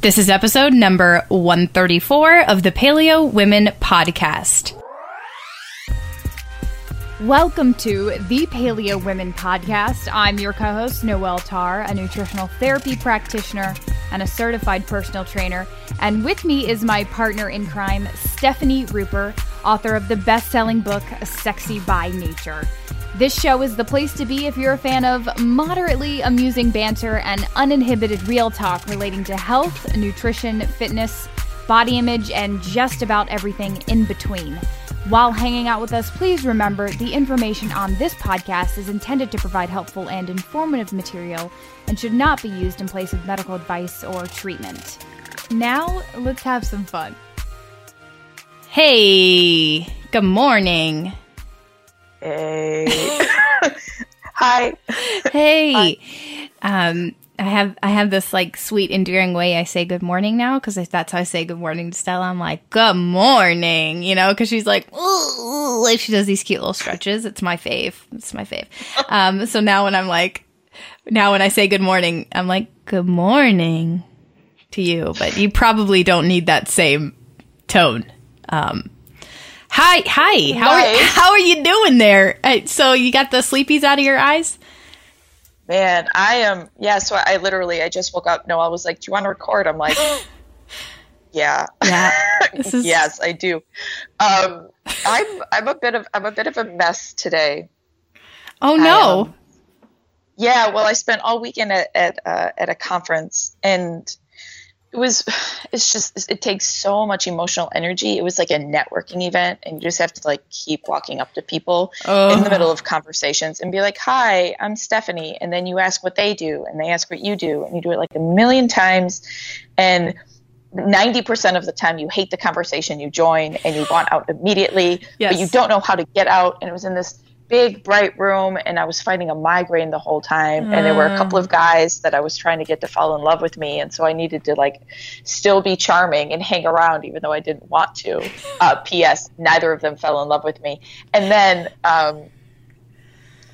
This is episode number 134 of the Paleo Women Podcast. Welcome to the Paleo Women Podcast. I'm your co host, Noelle Tarr, a nutritional therapy practitioner and a certified personal trainer. And with me is my partner in crime, Stefani Ruper, author of the best selling book, Sexy by Nature. This show is the place to be if you're a fan of moderately amusing banter and uninhibited real talk relating to health, nutrition, fitness, body image, and just about everything in between. While hanging out with us, please remember the information on this podcast is intended to provide helpful and informative material and should not be used in place of medical advice or treatment. Now, let's have some fun. Hey, good morning. Hey. Hi. Hey. Hi. Um, I have I have this like sweet endearing way I say good morning now because that's how I say good morning to Stella. I'm like good morning, you know, because she's like ooh, like she does these cute little stretches. It's my fave. It's my fave. Um, so now when I'm like, now when I say good morning, I'm like good morning to you, but you probably don't need that same tone. Um, Hi, hi. How nice. are, how are you doing there? Uh, so you got the sleepies out of your eyes? Man, I am. Yeah. So I literally, I just woke up. No, I was like, "Do you want to record?" I'm like, "Yeah, yeah, is- yes, I do." Um, I'm I'm a bit of I'm a bit of a mess today. Oh no. Um, yeah. Well, I spent all weekend at at, uh, at a conference and it was it's just it takes so much emotional energy it was like a networking event and you just have to like keep walking up to people oh. in the middle of oh. conversations and be like hi i'm stephanie and then you ask what they do and they ask what you do and you do it like a million times and 90% of the time you hate the conversation you join and you want out immediately yes. but you don't know how to get out and it was in this big bright room and I was fighting a migraine the whole time mm. and there were a couple of mm. guys that I was trying to get to fall in love with me and so I needed to like still be charming and hang around even though I didn't want to. Uh, P.S. Neither of them fell in love with me. And then um,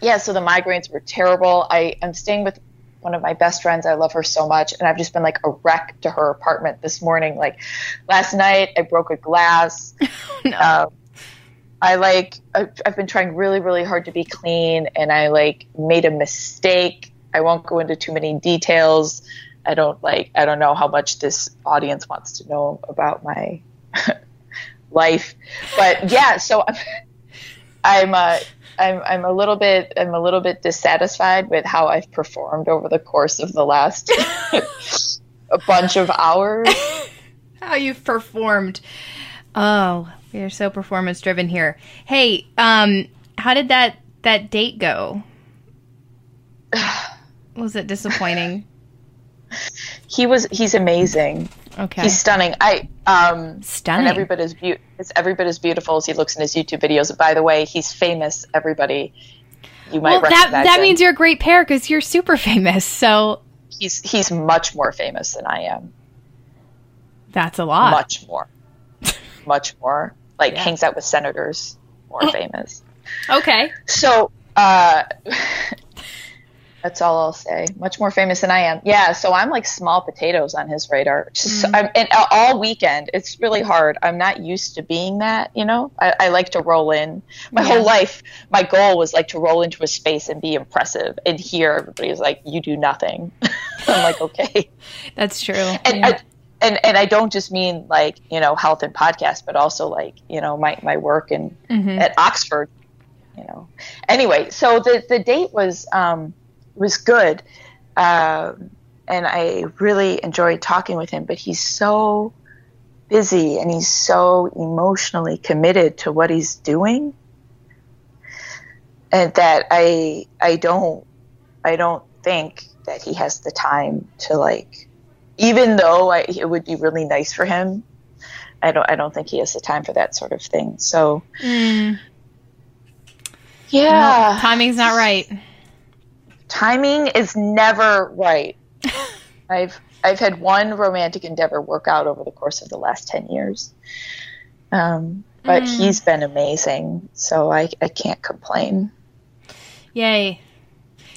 yeah, so the migraines were terrible. I am staying with one of my best friends. I love her so much. And I've just been like a wreck to her apartment this morning. Like last night, I broke a glass. no. Um, I like I've been trying really really hard to be clean and I like made a mistake. I won't go into too many details. I don't like I don't know how much this audience wants to know about my life. But yeah, so I'm I'm uh I'm I'm a little bit I'm a little bit dissatisfied with how I've performed over the course of the last a bunch of hours. how you've performed. Oh, we are so performance driven here. Hey, um, how did that that date go? was it disappointing? he was. He's amazing. Okay. He's stunning. I um stunning. And every bit as be- it's every bit as beautiful as he looks in his YouTube videos. By the way, he's famous. Everybody, you might well, that that him. means you're a great pair because you're super famous. So he's he's much more famous than I am. That's a lot. Much more. much more like yeah. hangs out with senators, more oh. famous. Okay. So uh, that's all I'll say. Much more famous than I am. Yeah. So I'm like small potatoes on his radar. Just mm-hmm. I'm, and all weekend, it's really hard. I'm not used to being that. You know, I, I like to roll in. My yeah. whole life, my goal was like to roll into a space and be impressive. And here, everybody's like, "You do nothing." I'm like, okay. That's true. And yeah. I, and and I don't just mean like you know health and podcast, but also like you know my my work and mm-hmm. at Oxford. You know. Anyway, so the the date was um, was good, uh, and I really enjoyed talking with him. But he's so busy and he's so emotionally committed to what he's doing, and that I I don't I don't think that he has the time to like even though I, it would be really nice for him, I don't I don't think he has the time for that sort of thing. So, mm. yeah, timing's not right. Timing is never right. I've I've had one romantic endeavor work out over the course of the last ten years, um, but mm. he's been amazing. So I I can't complain. Yay!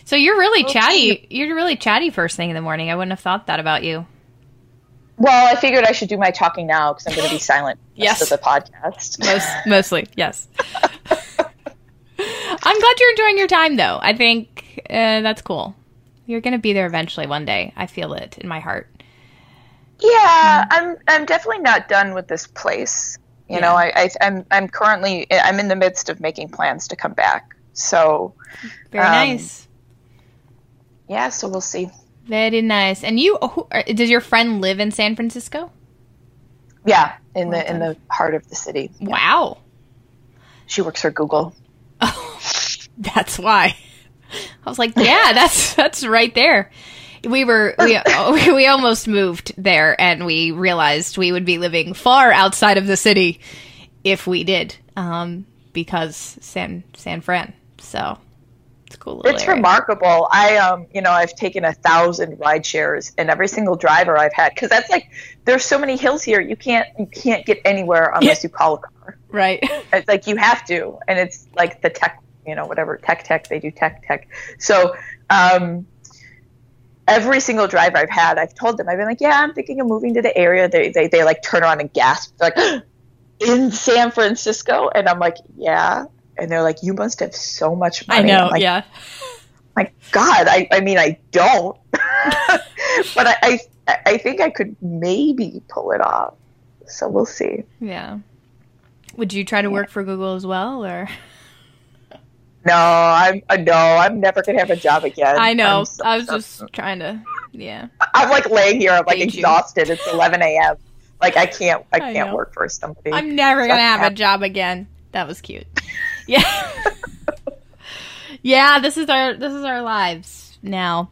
So you're really okay. chatty. You're really chatty first thing in the morning. I wouldn't have thought that about you. Well, I figured I should do my talking now because I'm going to be silent yes. of the podcast. Most, mostly, yes. I'm glad you're enjoying your time, though. I think uh, that's cool. You're going to be there eventually one day. I feel it in my heart. Yeah, mm I'm. I'm definitely not done with this place. You yeah. know, I, I, I'm. I'm currently. I'm in the midst of making plans to come back. So, very um, nice. Yeah, so we'll see. Very nice. And you, who, does your friend live in San Francisco? Yeah, in the in the heart of the city. Wow. She works for Google. Oh, that's why. I was like, yeah, that's that's right there. We were we we almost moved there, and we realized we would be living far outside of the city if we did, um, because San San Fran. So it's cool. It's area. remarkable. I um, you know, I've taken a thousand ride shares, and every single driver I've had, because that's like, there's so many hills here. You can't you can't get anywhere unless you call a car. Right. It's like you have to, and it's like the tech, you know, whatever tech tech they do tech tech. So, um, every single driver I've had, I've told them, I've been like, yeah, I'm thinking of moving to the area. They they they like turn around and gasp, They're like. in San Francisco, and I'm like, yeah, and they're like, "You must have so much money." I know, like, yeah. My God, I, I mean, I don't, but I, I, I think I could maybe pull it off. So we'll see. Yeah. Would you try to work for Google as well, or? No, I'm uh, no, I'm never gonna have a job again. I know. So, I was so, just trying to, yeah. I'm like laying here. I'm like exhausted. You. It's 11 a.m. Like I can't, I can't I work for somebody. I'm never gonna have a job again. That was cute. Yeah. yeah, this is our this is our lives now.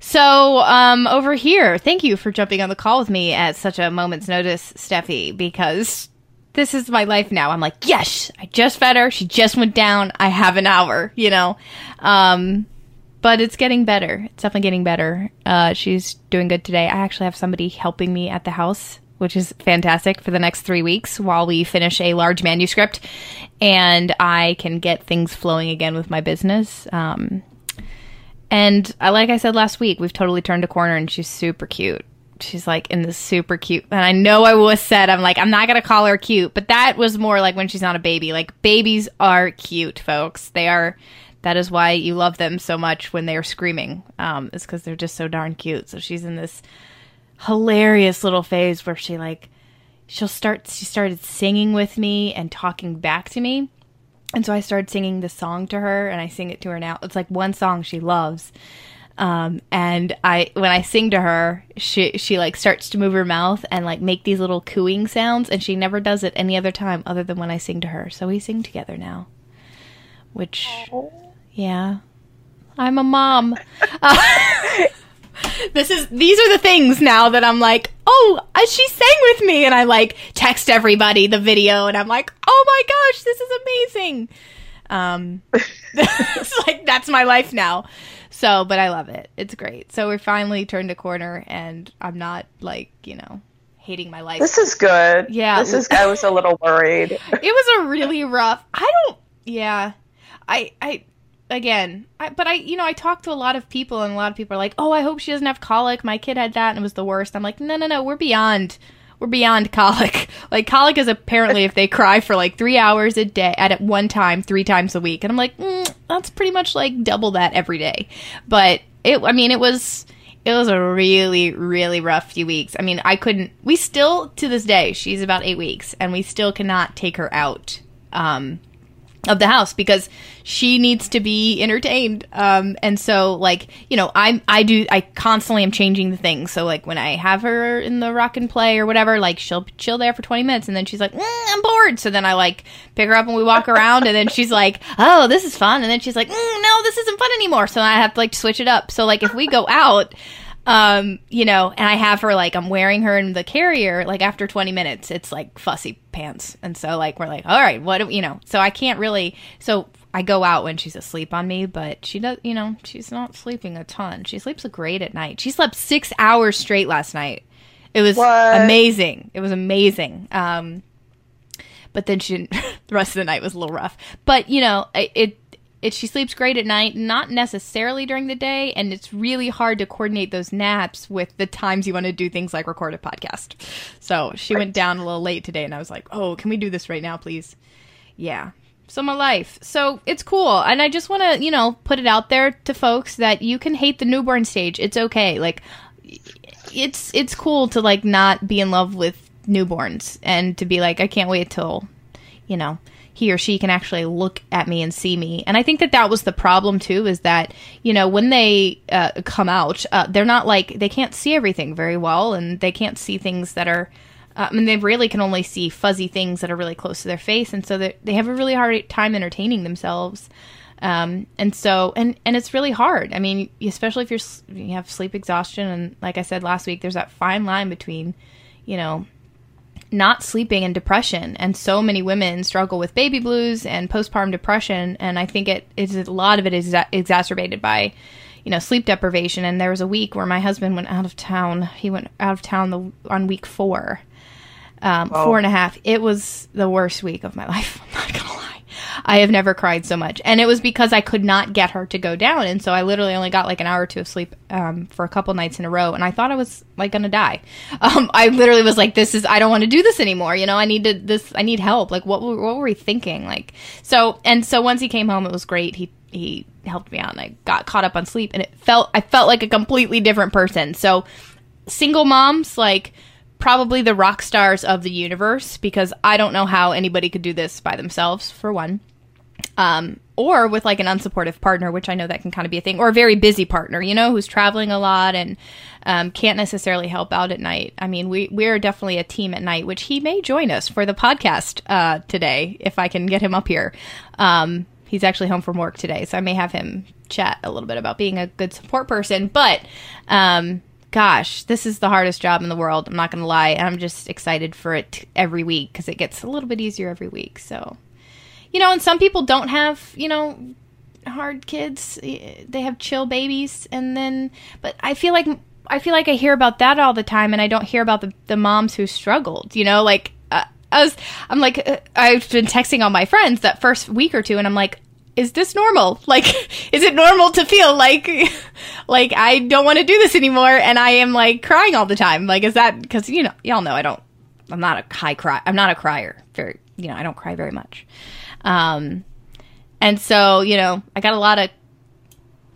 So, um, over here, thank you for jumping on the call with me at such a moment's notice, Steffi, because this is my life now. I'm like, yes, I just fed her. She just went down. I have an hour, you know? Um, but it's getting better. It's definitely getting better. Uh, she's doing good today. I actually have somebody helping me at the house which is fantastic for the next three weeks while we finish a large manuscript and I can get things flowing again with my business. Um, and I, like I said last week, we've totally turned a corner and she's super cute. She's like in this super cute, and I know I was said I'm like I'm not gonna call her cute, but that was more like when she's not a baby. Like babies are cute, folks. They are. That is why you love them so much when they are screaming. Um, is because they're just so darn cute. So she's in this hilarious little phase where she like she'll start she started singing with me and talking back to me. And so I started singing the song to her and I sing it to her now. It's like one song she loves. Um, and I when I sing to her, she she like starts to move her mouth and like make these little cooing sounds and she never does it any other time other than when I sing to her. So we sing together now. Which yeah. I'm a mom. Uh, this is these are the things now that I'm like, oh, she sang with me, and I like text everybody the video, and I'm like, oh my gosh, this is amazing. Um, it's like that's my life now. So, but I love it. It's great. So we finally turned a corner, and I'm not like you know hating my life. This is good. Yeah, this is. I was a little worried. it was a really rough. I don't. Yeah, I I again, I, but I, you know, I talk to a lot of people, and a lot of people are like, "Oh, I hope she doesn't have colic. My kid had that, and it was the worst." I'm like, "No, no, no. We're beyond. We're beyond colic. Like colic is apparently if they cry for like three hours a day at one time, three times a week, and I'm like, mm, that's pretty much like double that every day. But it, I mean, it was." It was a really, really rough few weeks. I mean, I couldn't. We still, to this day, she's about eight weeks, and we still cannot take her out um, of the house because she needs to be entertained. Um, and so like, you know, I, I do, I constantly am changing the things. So like when I have her in the rock and play or whatever, like she'll chill there for 20 minutes and then she's like, mm, I'm bored. So then I like pick her up and we walk around and then she's like, oh, this is fun. And then she's like, mm, no, this isn't fun anymore. So I have to like switch it up. So like if we go out, um, you know, and I have her like I'm wearing her in the carrier. Like after 20 minutes, it's like fussy pants, and so like we're like, all right, what do, you know? So I can't really. So I go out when she's asleep on me, but she does, you know, she's not sleeping a ton. She sleeps great at night. She slept six hours straight last night. It was what? amazing. It was amazing. Um, but then she didn't. the rest of the night was a little rough. But you know, it, it it, she sleeps great at night, not necessarily during the day, and it's really hard to coordinate those naps with the times you want to do things like record a podcast. So she right. went down a little late today, and I was like, "Oh, can we do this right now, please?" Yeah. So my life. So it's cool, and I just want to, you know, put it out there to folks that you can hate the newborn stage. It's okay. Like, it's it's cool to like not be in love with newborns and to be like, I can't wait till, you know he or she can actually look at me and see me. And I think that that was the problem too, is that you know when they uh, come out, uh, they're not like they can't see everything very well, and they can't see things that are. Uh, I mean, they really can only see fuzzy things that are really close to their face, and so they have a really hard time entertaining themselves. Um, and so, and and it's really hard. I mean, especially if you're you have sleep exhaustion, and like I said last week, there's that fine line between, you know, not sleeping and depression. And so many women struggle with baby blues and postpartum depression. And i think it is a lot of it is exacerbated by you know sleep deprivation. And there was a week where my husband went out of town. He went out of town the, on week four. Um, oh. four and a half. It was the worst week of my life. I'm not gonna lie I have never cried so much. And it was because I could not get her to go down. And so I literally only got like an hour or two of sleep um, for a couple nights in a row. And I thought I was like going to die. Um, I literally was like, this is, I don't want to do this anymore. You know, I need to, this, I need help. Like, what, what were we thinking? Like, so, and so once he came home, it was great. He, he helped me out and I got caught up on sleep and it felt, I felt like a completely different person. So, single moms, like, probably the rock stars of the universe because I don't know how anybody could do this by themselves, for one. Um, or with like an unsupportive partner, which I know that can kind of be a thing, or a very busy partner, you know, who's traveling a lot and um, can't necessarily help out at night. I mean, we we're definitely a team at night, which he may join us for the podcast uh, today if I can get him up here. Um, he's actually home from work today, so I may have him chat a little bit about being a good support person. But um, gosh, this is the hardest job in the world. I'm not going to lie. I'm just excited for it every week because it gets a little bit easier every week. So, you know, and some people don't have, you know, hard kids. They have chill babies. And then, but I feel like, I feel like I hear about that all the time and I don't hear about the, the moms who struggled, you know, like, uh, I was, I'm like, uh, I've been texting all my friends that first week or two, and I'm like, is this normal? Like, is it normal to feel like, like I don't want to do this anymore and I am like crying all the time? Like, is that because you know, y'all know I don't, I'm not a high cry, I'm not a crier. Very, you know, I don't cry very much. Um, and so you know, I got a lot of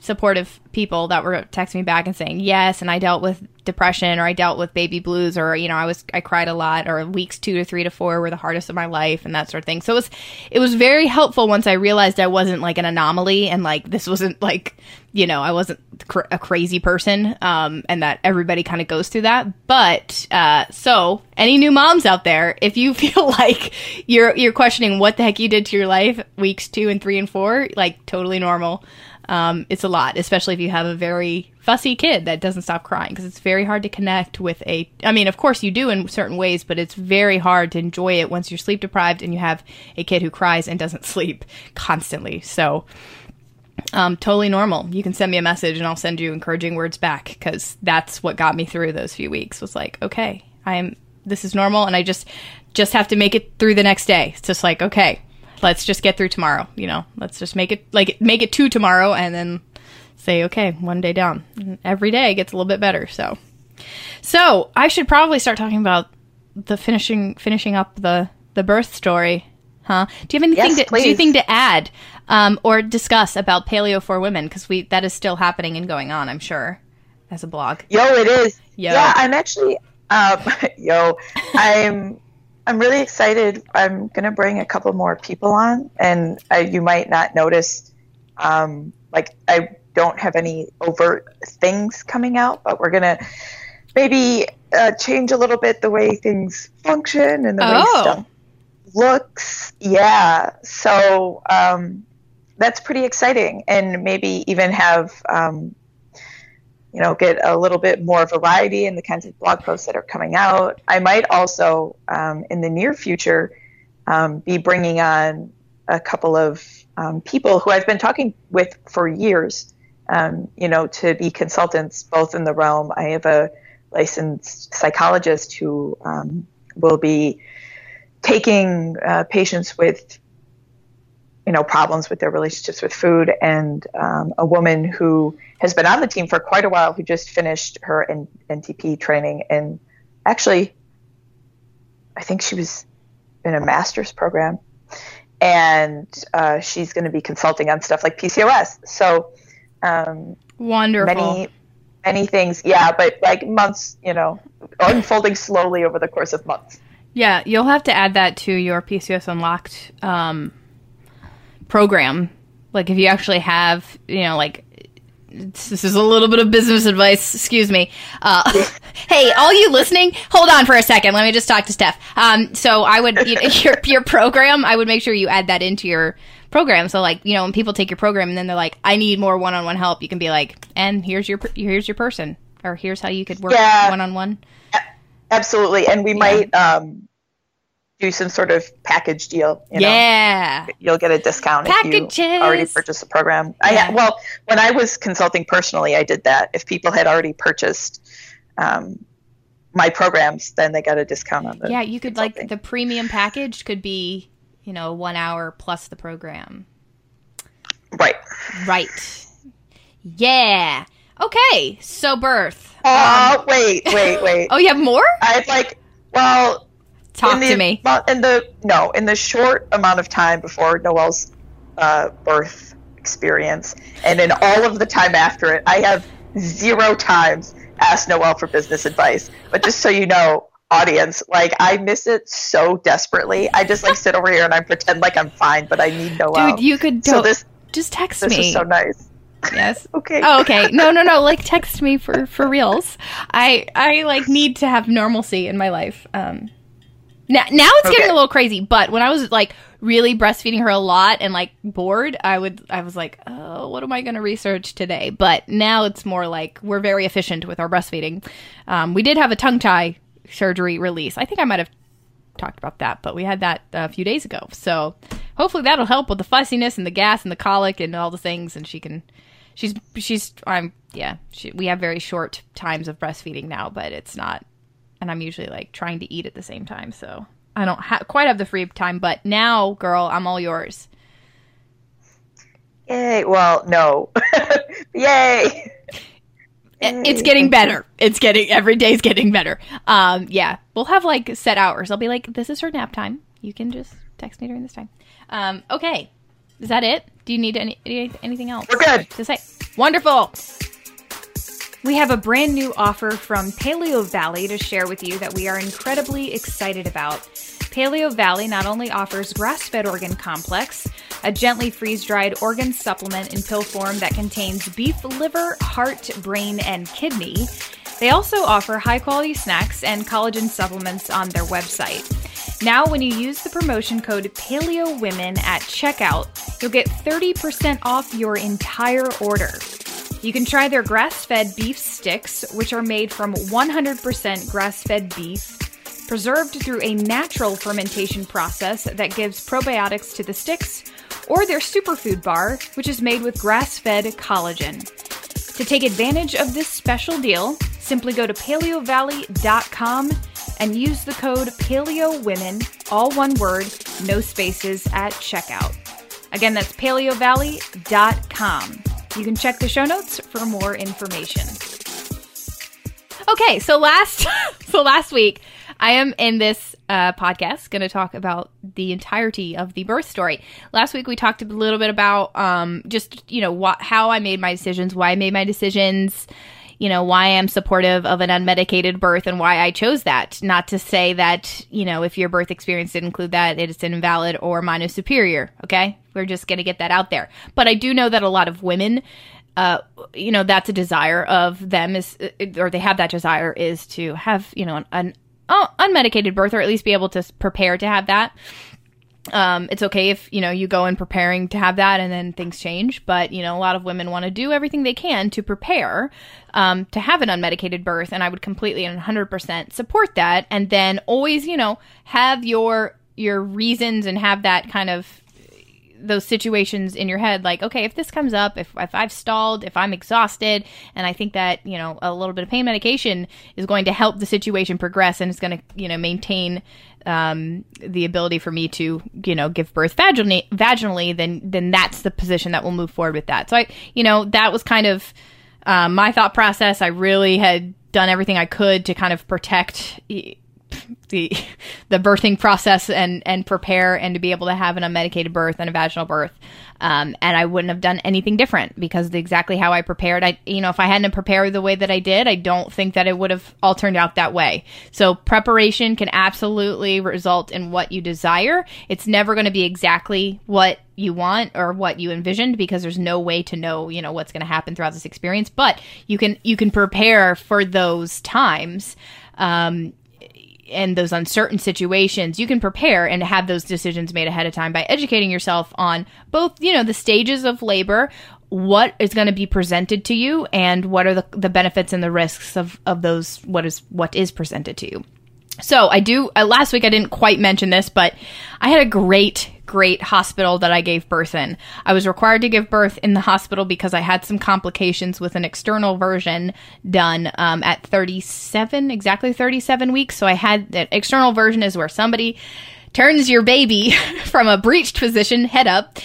supportive people that were texting me back and saying yes and i dealt with depression or i dealt with baby blues or you know i was i cried a lot or weeks two to three to four were the hardest of my life and that sort of thing. So it was it was very helpful once i realized i wasn't like an anomaly and like this wasn't like you know i wasn't cr- a crazy person um and that everybody kind of goes through that. But uh so any new moms out there if you feel like you're you're questioning what the heck you did to your life weeks two and three and four like totally normal um, it's a lot, especially if you have a very fussy kid that doesn't stop crying because it's very hard to connect with a. I mean, of course you do in certain ways, but it's very hard to enjoy it once you're sleep deprived and you have a kid who cries and doesn't sleep constantly. So, um, totally normal. You can send me a message and I'll send you encouraging words back because that's what got me through those few weeks. Was like, okay, I'm this is normal, and I just just have to make it through the next day. It's just like, okay, let's just get through tomorrow. You know, let's just make it like make it to tomorrow, and then say, okay, one day down. Every day gets a little bit better. So, so I should probably start talking about the finishing finishing up the the birth story, huh? Do you have anything? Yes, to, do you think to add um, or discuss about paleo for women? Because we that is still happening and going on. I'm sure as a blog. Yo, it is. Yo. Yeah, I'm actually. Um, yo, I'm I'm really excited. I'm going to bring a couple more people on, and I, you might not notice, um, like, I don't have any overt things coming out, but we're going to maybe uh, change a little bit the way things function and the oh. way stuff looks. Yeah. So um, that's pretty exciting, and maybe even have um, you know, get a little bit more variety in the kinds of blog posts that are coming out. I might also, um, in the near future, um, be bringing on a couple of um, people who I've been talking with for years, um, you know, to be consultants both in the realm. I have a licensed psychologist who um, will be taking uh, patients with you know, problems with their relationships with food, and um, a woman who has been on the team for quite a while who just finished her N- NTP training and actually, I think she was in a master's program, and uh, she's going to be consulting on stuff like PCOS. So, um, wonderful. Many, many things, yeah, but like months, you know, unfolding slowly over the course of months. Yeah, you'll have to add that to your PCOS Unlocked um, program. Like if you actually have, you know, like this is a little bit of business advice. Excuse me. Uh, hey, all you listening, hold on for a second. Let me just talk to Steph. Um, so I would you know, your your program. I would make sure you add that into your program. So like you know when people take your program and then they're like, I need more one on one help. You can be like, and here's your here's your person, or here's how you could work one on one. Absolutely, and we yeah. might um, do some sort of package deal. You yeah, know? you'll get a discount Packages. if you already purchased the program. Yeah. I well, when I was consulting personally, I did that. If people had already purchased um, my programs, then they got a discount on the. Yeah, you could like the premium package could be, you know, one hour plus the program. Right. Right. Yeah. Okay. So birth. Oh um, wait, wait, wait. oh, you have more? I'd like. Well, Talk the, to me. In the no, in the short amount of time before Noelle's uh, birth experience, and in all of the time after it, I have zero times asked Noelle for business advice. But just so you know, audience, like I miss it so desperately. I just like sit over here and I pretend like I'm fine, but I need Noelle. Dude, you could so this just text this me. This is so nice. Yes. okay. Oh, okay. No, no, no. Like text me for for reals. I I like need to have normalcy in my life. Um now, now it's okay. getting a little crazy, but when I was like really breastfeeding her a lot and like bored, I would I was like, "Oh, what am I going to research today?" But now it's more like we're very efficient with our breastfeeding. Um, we did have a tongue tie surgery release. I think I might have talked about that, but we had that a few days ago. So hopefully that'll help with the fussiness and the gas and the colic and all the things, and she can. She's she's I'm yeah. She, we have very short times of breastfeeding now, but it's not and I'm usually like trying to eat at the same time, so I don't ha- quite have the free time. But now, girl, I'm all yours. Yay! Well, no, yay! It's getting better. It's getting every day's getting better. Um, yeah, we'll have like set hours. I'll be like, this is her nap time. You can just text me during this time. Um, okay, is that it? Do you need any anything else? We're good to say. Wonderful. We have a brand new offer from Paleo Valley to share with you that we are incredibly excited about. Paleo Valley not only offers grass fed organ complex, a gently freeze dried organ supplement in pill form that contains beef liver, heart, brain, and kidney, they also offer high quality snacks and collagen supplements on their website. Now, when you use the promotion code PaleoWomen at checkout, you'll get 30% off your entire order. You can try their grass fed beef sticks, which are made from 100% grass fed beef, preserved through a natural fermentation process that gives probiotics to the sticks, or their superfood bar, which is made with grass fed collagen. To take advantage of this special deal, simply go to paleovalley.com and use the code PaleoWomen, all one word, no spaces, at checkout. Again, that's paleovalley.com. You can check the show notes for more information. Okay, so last so last week I am in this uh, podcast going to talk about the entirety of the birth story. Last week we talked a little bit about um, just you know what how I made my decisions, why I made my decisions, you know why I'm supportive of an unmedicated birth and why I chose that. Not to say that you know if your birth experience did include that, it's invalid or mine is superior. Okay, we're just going to get that out there. But I do know that a lot of women, uh, you know, that's a desire of them is, or they have that desire is to have, you know, an, an uh, unmedicated birth or at least be able to prepare to have that. Um, it's okay if you know you go in preparing to have that and then things change, but you know a lot of women want to do everything they can to prepare um, to have an unmedicated birth, and I would completely and 100% support that. And then always, you know, have your your reasons and have that kind of those situations in your head like okay if this comes up if, if i've stalled if i'm exhausted and i think that you know a little bit of pain medication is going to help the situation progress and it's going to you know maintain um, the ability for me to you know give birth vaginally vaginally then then that's the position that will move forward with that. So i you know that was kind of um, my thought process. I really had done everything i could to kind of protect the the birthing process and and prepare and to be able to have an unmedicated birth and a vaginal birth. Um, and I wouldn't have done anything different because exactly how I prepared. I you know if I hadn't prepared the way that I did I don't think that it would have all turned out that way. So preparation can absolutely result in what you desire. It's never going to be exactly what you want or what you envisioned because there's no way to know you know what's going to happen throughout this experience. But you can you can prepare for those times. Um, in those uncertain situations, you can prepare and have those decisions made ahead of time by educating yourself on both, you know, the stages of labor, what is going to be presented to you, and what are the, the benefits and the risks of, of those what is what is presented to you. So I do. Uh, last week I didn't quite mention this, but I had a great, great hospital that I gave birth in. I was required to give birth in the hospital because I had some complications with an external version done um, at 37, exactly 37 weeks. So I had that external version is where somebody turns your baby from a breeched position head up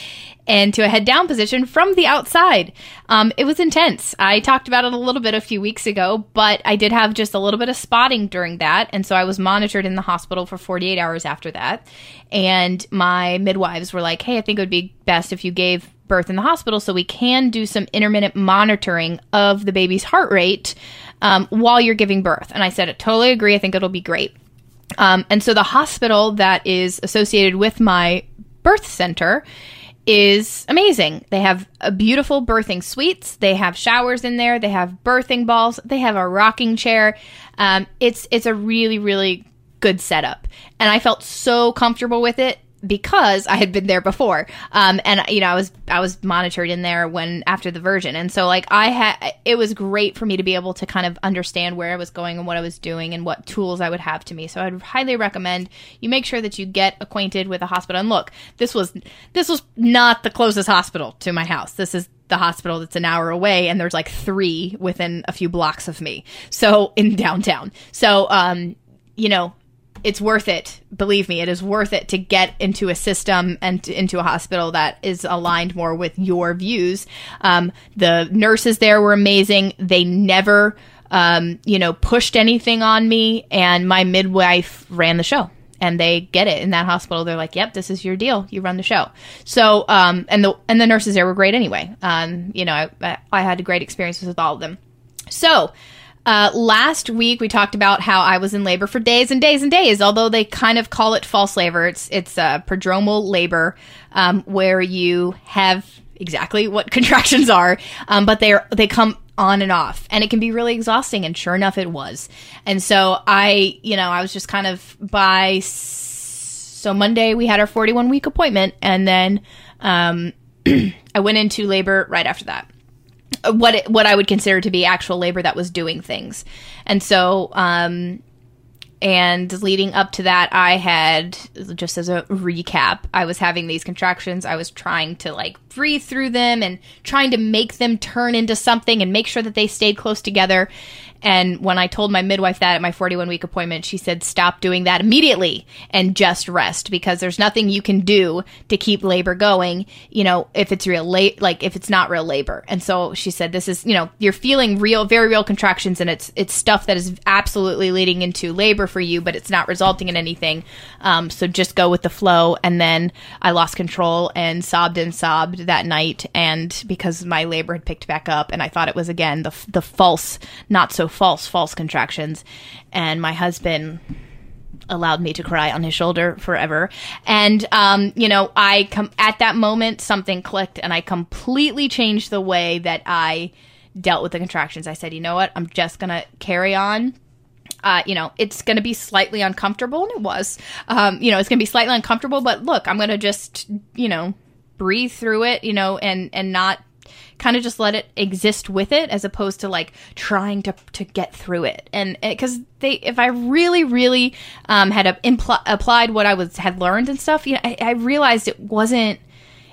and to a head down position from the outside. Um, it was intense. I talked about it a little bit a few weeks ago, but I did have just a little bit of spotting during that. And so I was monitored in the hospital for 48 hours after that. And my midwives were like, hey, I think it would be best if you gave birth in the hospital so we can do some intermittent monitoring of the baby's heart rate um, while you're giving birth. And I said, I totally agree. I think it'll be great. Um, and so the hospital that is associated with my birth center is amazing. They have a beautiful birthing suites. They have showers in there. They have birthing balls. They have a rocking chair. Um, it's it's a really really good setup, and I felt so comfortable with it because I had been there before. Um, and you know, I was I was monitored in there when after the version, and so like I had it was great for me to be able to kind of understand where I was going and what I was doing and what tools I would have to me. So I'd highly recommend you make sure that you get acquainted with a hospital. And look, this was this was not the closest hospital to my house. This is the hospital that's an hour away and there's like three within a few blocks of me so in downtown so um you know it's worth it. Believe me, it is worth it to get into a system and to, into a hospital that is aligned more with your views. Um, the nurses there were amazing. They never, um, you know, pushed anything on me, and my midwife ran the show. And they get it in that hospital. They're like, "Yep, this is your deal. You run the show." So, um, and the and the nurses there were great anyway. Um, you know, I, I had great experiences with all of them. So, uh, last week we talked about how I was in labor for days and days and days. Although they kind of call it false labor, it's it's uh, prodromal labor, um, where you have exactly what contractions are, um, but they are they come on and off, and it can be really exhausting. And sure enough, it was. And so I, you know, I was just kind of by. So Monday we had our 41 week appointment, and then um, I went into labor right after that what it, what I would consider to be actual labor that was doing things. And so um and leading up to that I had just as a recap, I was having these contractions. I was trying to like breathe through them and trying to make them turn into something and make sure that they stayed close together. And when I told my midwife that at my 41 week appointment, she said, stop doing that immediately and just rest because there's nothing you can do to keep labor going, you know, if it's real late, like if it's not real labor. And so she said, this is, you know, you're feeling real, very real contractions and it's, it's stuff that is absolutely leading into labor for you, but it's not resulting in anything. Um, so just go with the flow. And then I lost control and sobbed and sobbed that night. And because my labor had picked back up and I thought it was again the, the false, not so false, false contractions. And my husband allowed me to cry on his shoulder forever. And, um, you know, I come at that moment, something clicked and I completely changed the way that I dealt with the contractions. I said, you know what? I'm just to carry on. Uh, you know, it's going to be slightly uncomfortable, and it was. Um, you know, it's going to be slightly uncomfortable, but look, I'm going to just, you know, breathe through it, you know, and and not kind of just let it exist with it as opposed to like trying to to get through it and because they if i really really um, had impl- applied what i was had learned and stuff you know I, I realized it wasn't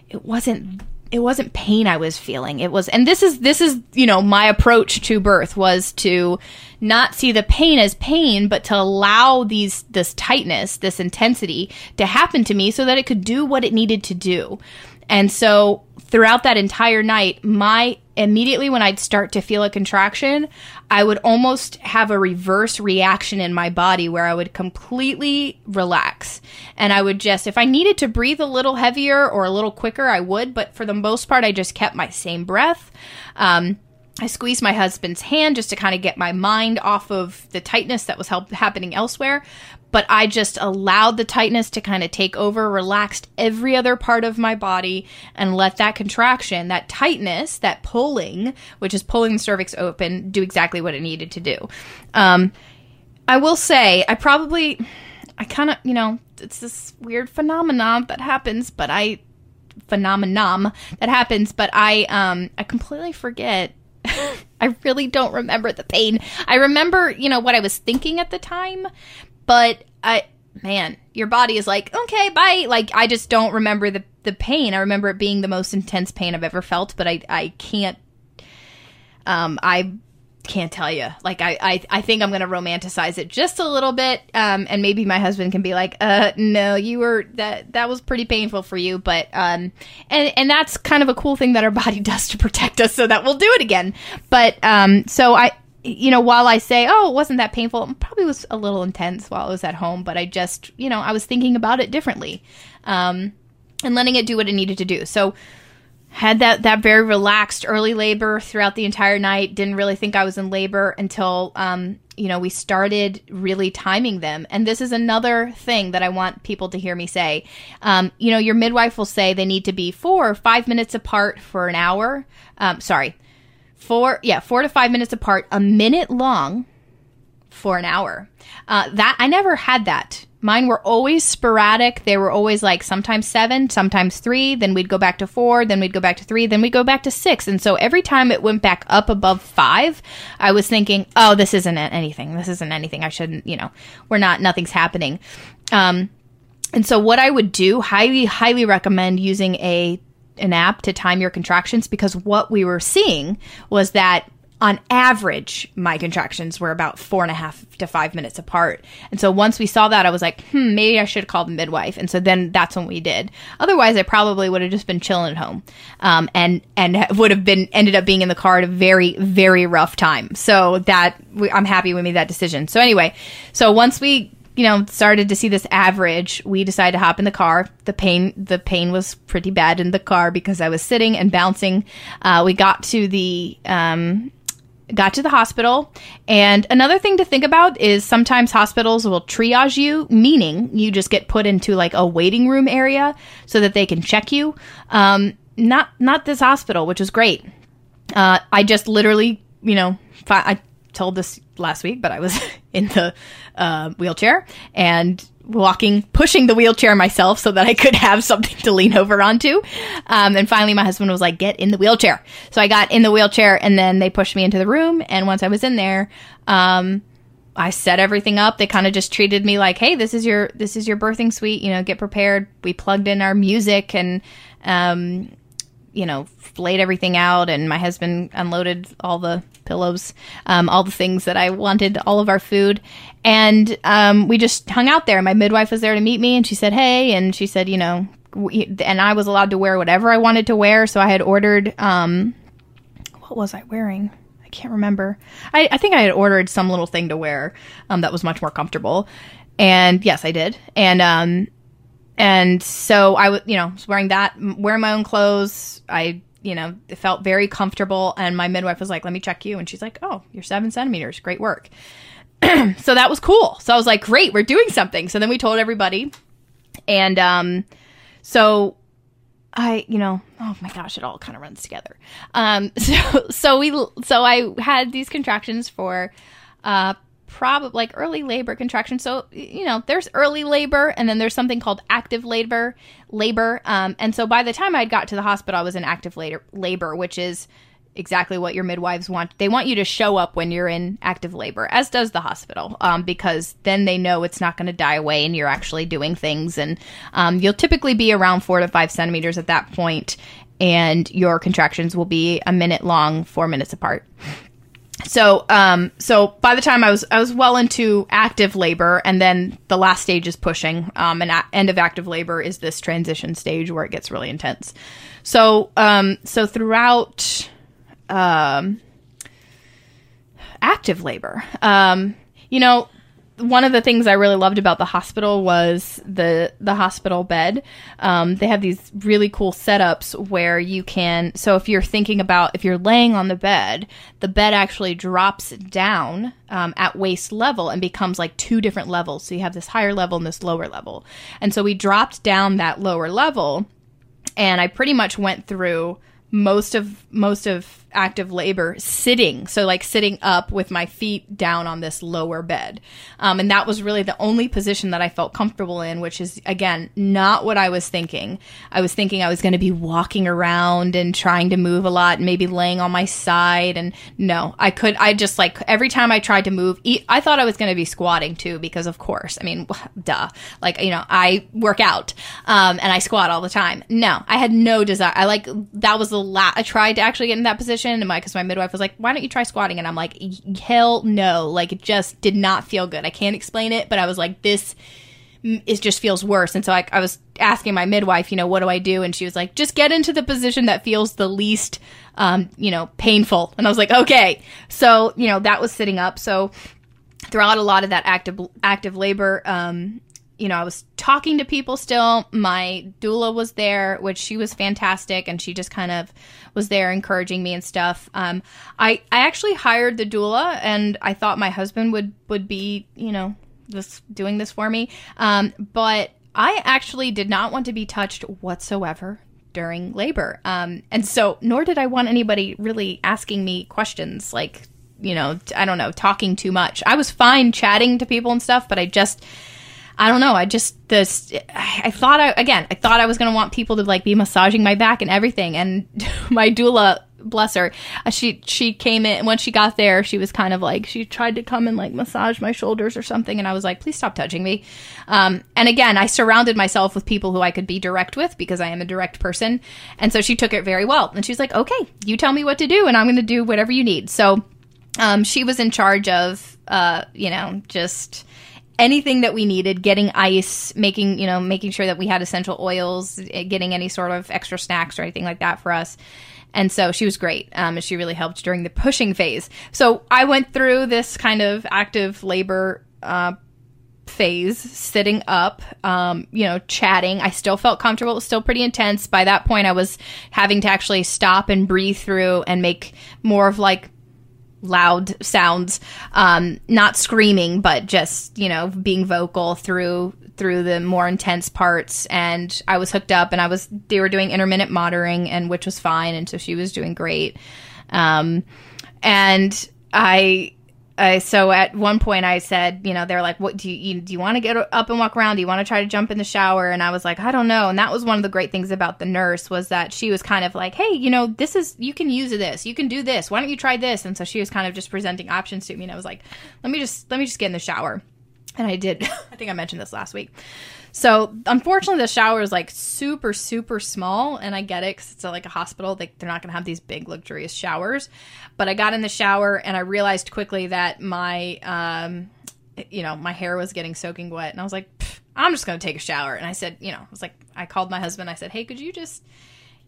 it wasn't it wasn't pain I was feeling. It was, and this is, this is, you know, my approach to birth was to not see the pain as pain, but to allow these, this tightness, this intensity to happen to me so that it could do what it needed to do. And so throughout that entire night, my immediately when I'd start to feel a contraction, I would almost have a reverse reaction in my body where I would completely relax. And I would just, if I needed to breathe a little heavier or a little quicker, I would. But for the most part, I just kept my same breath. Um, I squeezed my husband's hand just to kind of get my mind off of the tightness that was help- happening elsewhere but I just allowed the tightness to kind of take over, relaxed every other part of my body, and let that contraction, that tightness, that pulling, which is pulling the cervix open, do exactly what it needed to do. Um, I will say, I probably, I kind of, you know, it's this weird phenomenon that happens, but I, phenomenon that happens, but I, um, I completely forget I really don't remember the pain. I remember, you know, what I was thinking at the time, but I man, your body is like, okay, bye. Like I just don't remember the the pain. I remember it being the most intense pain I've ever felt, but I I can't um I can't tell you. Like I, I, I think I'm gonna romanticize it just a little bit, um, and maybe my husband can be like, "Uh, no, you were that that was pretty painful for you," but um, and and that's kind of a cool thing that our body does to protect us, so that we'll do it again. But um, so I you know, while I say, oh, it wasn't that painful, it probably was a little intense while I was at home, but I just, you know, I was thinking about it differently um, and letting it do what it needed to do. So, had that, that very relaxed early labor throughout the entire night. Didn't really think I was in labor until, um, you know, we started really timing them. And this is another thing that I want people to hear me say. Um, you know, your midwife will say they need to be four or five minutes apart for an hour. Um, sorry, four yeah four to five minutes apart a minute long for an hour. Uh, that i never had that. Mine were always sporadic. They were always like sometimes seven sometimes three then we'd go back to four then we'd go back to three then we'd go back to six. And so every time it went back up above five i was thinking oh this isn't anything. This isn't anything. I shouldn't you know we're not nothing's happening. Um, and so what i would do highly highly recommend using a an app to time your contractions because what we were seeing was that on average, my contractions were about four and a half to five minutes apart. And so once we saw that, I was like, hmm, maybe I should call the midwife. And so then that's when we did. Otherwise, I probably would have just been chilling at home, um, and and would have been ended up being in the car at a very very rough time. So that I'm happy we made that decision. So anyway, so once we you know, started to see this average, we decided to hop in the car. The pain, the pain was pretty bad in the car because I was sitting and bouncing. Uh, we got to the, um, got to the hospital. And another thing to think about is sometimes hospitals will triage you, meaning you just get put into like a waiting room area so that they can check you. Um, not, not this hospital, which is great. Uh, I just literally, you know, I told this last week, but I was in the uh, wheelchair and walking, pushing the wheelchair myself so that I could have something to lean over onto. Um, and finally, my husband was like, "Get in the wheelchair." So I got in the wheelchair, and then they pushed me into the room. And once I was in there, um, I set everything up. They kind of just treated me like, "Hey, this is your this is your birthing suite. You know, get prepared." We plugged in our music and. Um, you know, laid everything out, and my husband unloaded all the pillows, um, all the things that I wanted, all of our food. And um, we just hung out there. My midwife was there to meet me, and she said, "Hey," and she said, "You know," we, and I was allowed to wear whatever I wanted to wear. So I had ordered. Um, what was I wearing? I can't remember. I, I think I had ordered some little thing to wear um, that was much more comfortable. And yes, I did. And um, and so I was, you know, wearing that, wearing my own clothes. I you know, felt very comfortable. And my midwife was like, let me check you. And she's like, oh, you're seven centimeters. Great work. so that was cool. So I was like, great, we're doing something. So then we told everybody. And um, so I, you know, oh my gosh, it all kind of runs together. Um, so, so we, so I had these contractions for, uh, probably like early labor contraction. So, you know, there's early labor and then there's something called active labor, labor. Um, and so by the time I got to the hospital, I was in active labor, labor, which is exactly what your midwives want. They want you to show up when you're in active labor, as does the hospital, um, because then they know it's not going to die away and you're actually doing things. And um, you'll typically be around four to five centimeters at that point, and your contractions will be a minute long, four minutes apart. So, um, so by the time I was, I was well into active labor, and then the last stage is pushing. Um, and a- end of active labor is this transition stage where it gets really intense. So, um, so throughout, um, active labor, um, you know, one of the things I really loved about the hospital was the the hospital bed. Um, they have these really cool setups where you can. So if you're thinking about if you're laying on the bed, the bed actually drops down um, at waist level and becomes like two different levels. So you have this higher level and this lower level. And so we dropped down that lower level, and I pretty much went through most of most of active labor sitting so like sitting up with my feet down on this lower bed. Um, and that was really the only position that i felt comfortable in which is again not what i was thinking. I was thinking i was going to be walking around and trying to move a lot and maybe laying on my side and no i could i just like every time i tried to move eat, i thought i was going to be squatting too because of course i mean duh like you know i work out um, and i squat all the time. No i had no desire i like that was the last i tried to actually get in that position and my because my midwife was like why don't you try squatting? And i'm like hell no. Like it just did not feel good. I can't explain it but i was like this it just feels worse. And so I, I was asking my midwife you know what do i do? And she was like just get into the position that feels the least um, you know painful. And i was like okay. So you know that was sitting up. So throughout a lot of that active active labor um, you know, I was talking to people still. My doula was there, which she was fantastic, and she just kind of was there encouraging me and stuff. Um, I I actually hired the doula, and I thought my husband would would be, you know, this doing this for me. Um, but I actually did not want to be touched whatsoever during labor, um, and so nor did I want anybody really asking me questions like, you know, I don't know, talking too much. I was fine chatting to people and stuff, but I just I don't know. I just this. I thought I again. I thought I was gonna want people to like be massaging my back and everything. And my doula, bless her, uh, she she came in And when she got there. She was kind of like she tried to come and like massage my shoulders or something. And I was like, please stop touching me. Um, and again, I surrounded myself with people who I could be direct with because I am a direct person. And so she took it very well. And she's like, okay, you tell me what to do, and I'm gonna do whatever you need. So um, she was in charge of, uh, you know, just anything that we needed getting ice making you know making sure that we had essential oils eh, getting any sort of extra snacks or anything like that for us. And so she was great um, she really helped during the pushing phase. So i went through this kind of active labor uh, phase sitting up um, you know chatting. I still felt comfortable. It was still pretty intense. By that point i was having to actually stop and breathe through and make more of like loud sounds um, not screaming but just you know being vocal through through the more intense parts. And i was hooked up and i was they were doing intermittent monitoring and which was fine. And so she was doing great. Um, and i so at one point I said, you know, they're like, "What do you, you do? You want to get up and walk around? Do you want to try to jump in the shower?" And I was like, "I don't know." And that was one of the great things about the nurse was that she was kind of like, "Hey, you know, this is you can use this, you can do this. Why don't you try this?" And so she was kind of just presenting options to me, and I was like, "Let me just let me just get in the shower." And I did. I think I mentioned this last week. So unfortunately, the shower is like super, super small, and I get it because it's like a hospital. They, they're not going to have these big, luxurious showers. But I got in the shower and I realized quickly that my, um, you know, my hair was getting soaking wet, and I was like, I'm just going to take a shower. And I said, you know, I was like, I called my husband. I said, hey, could you just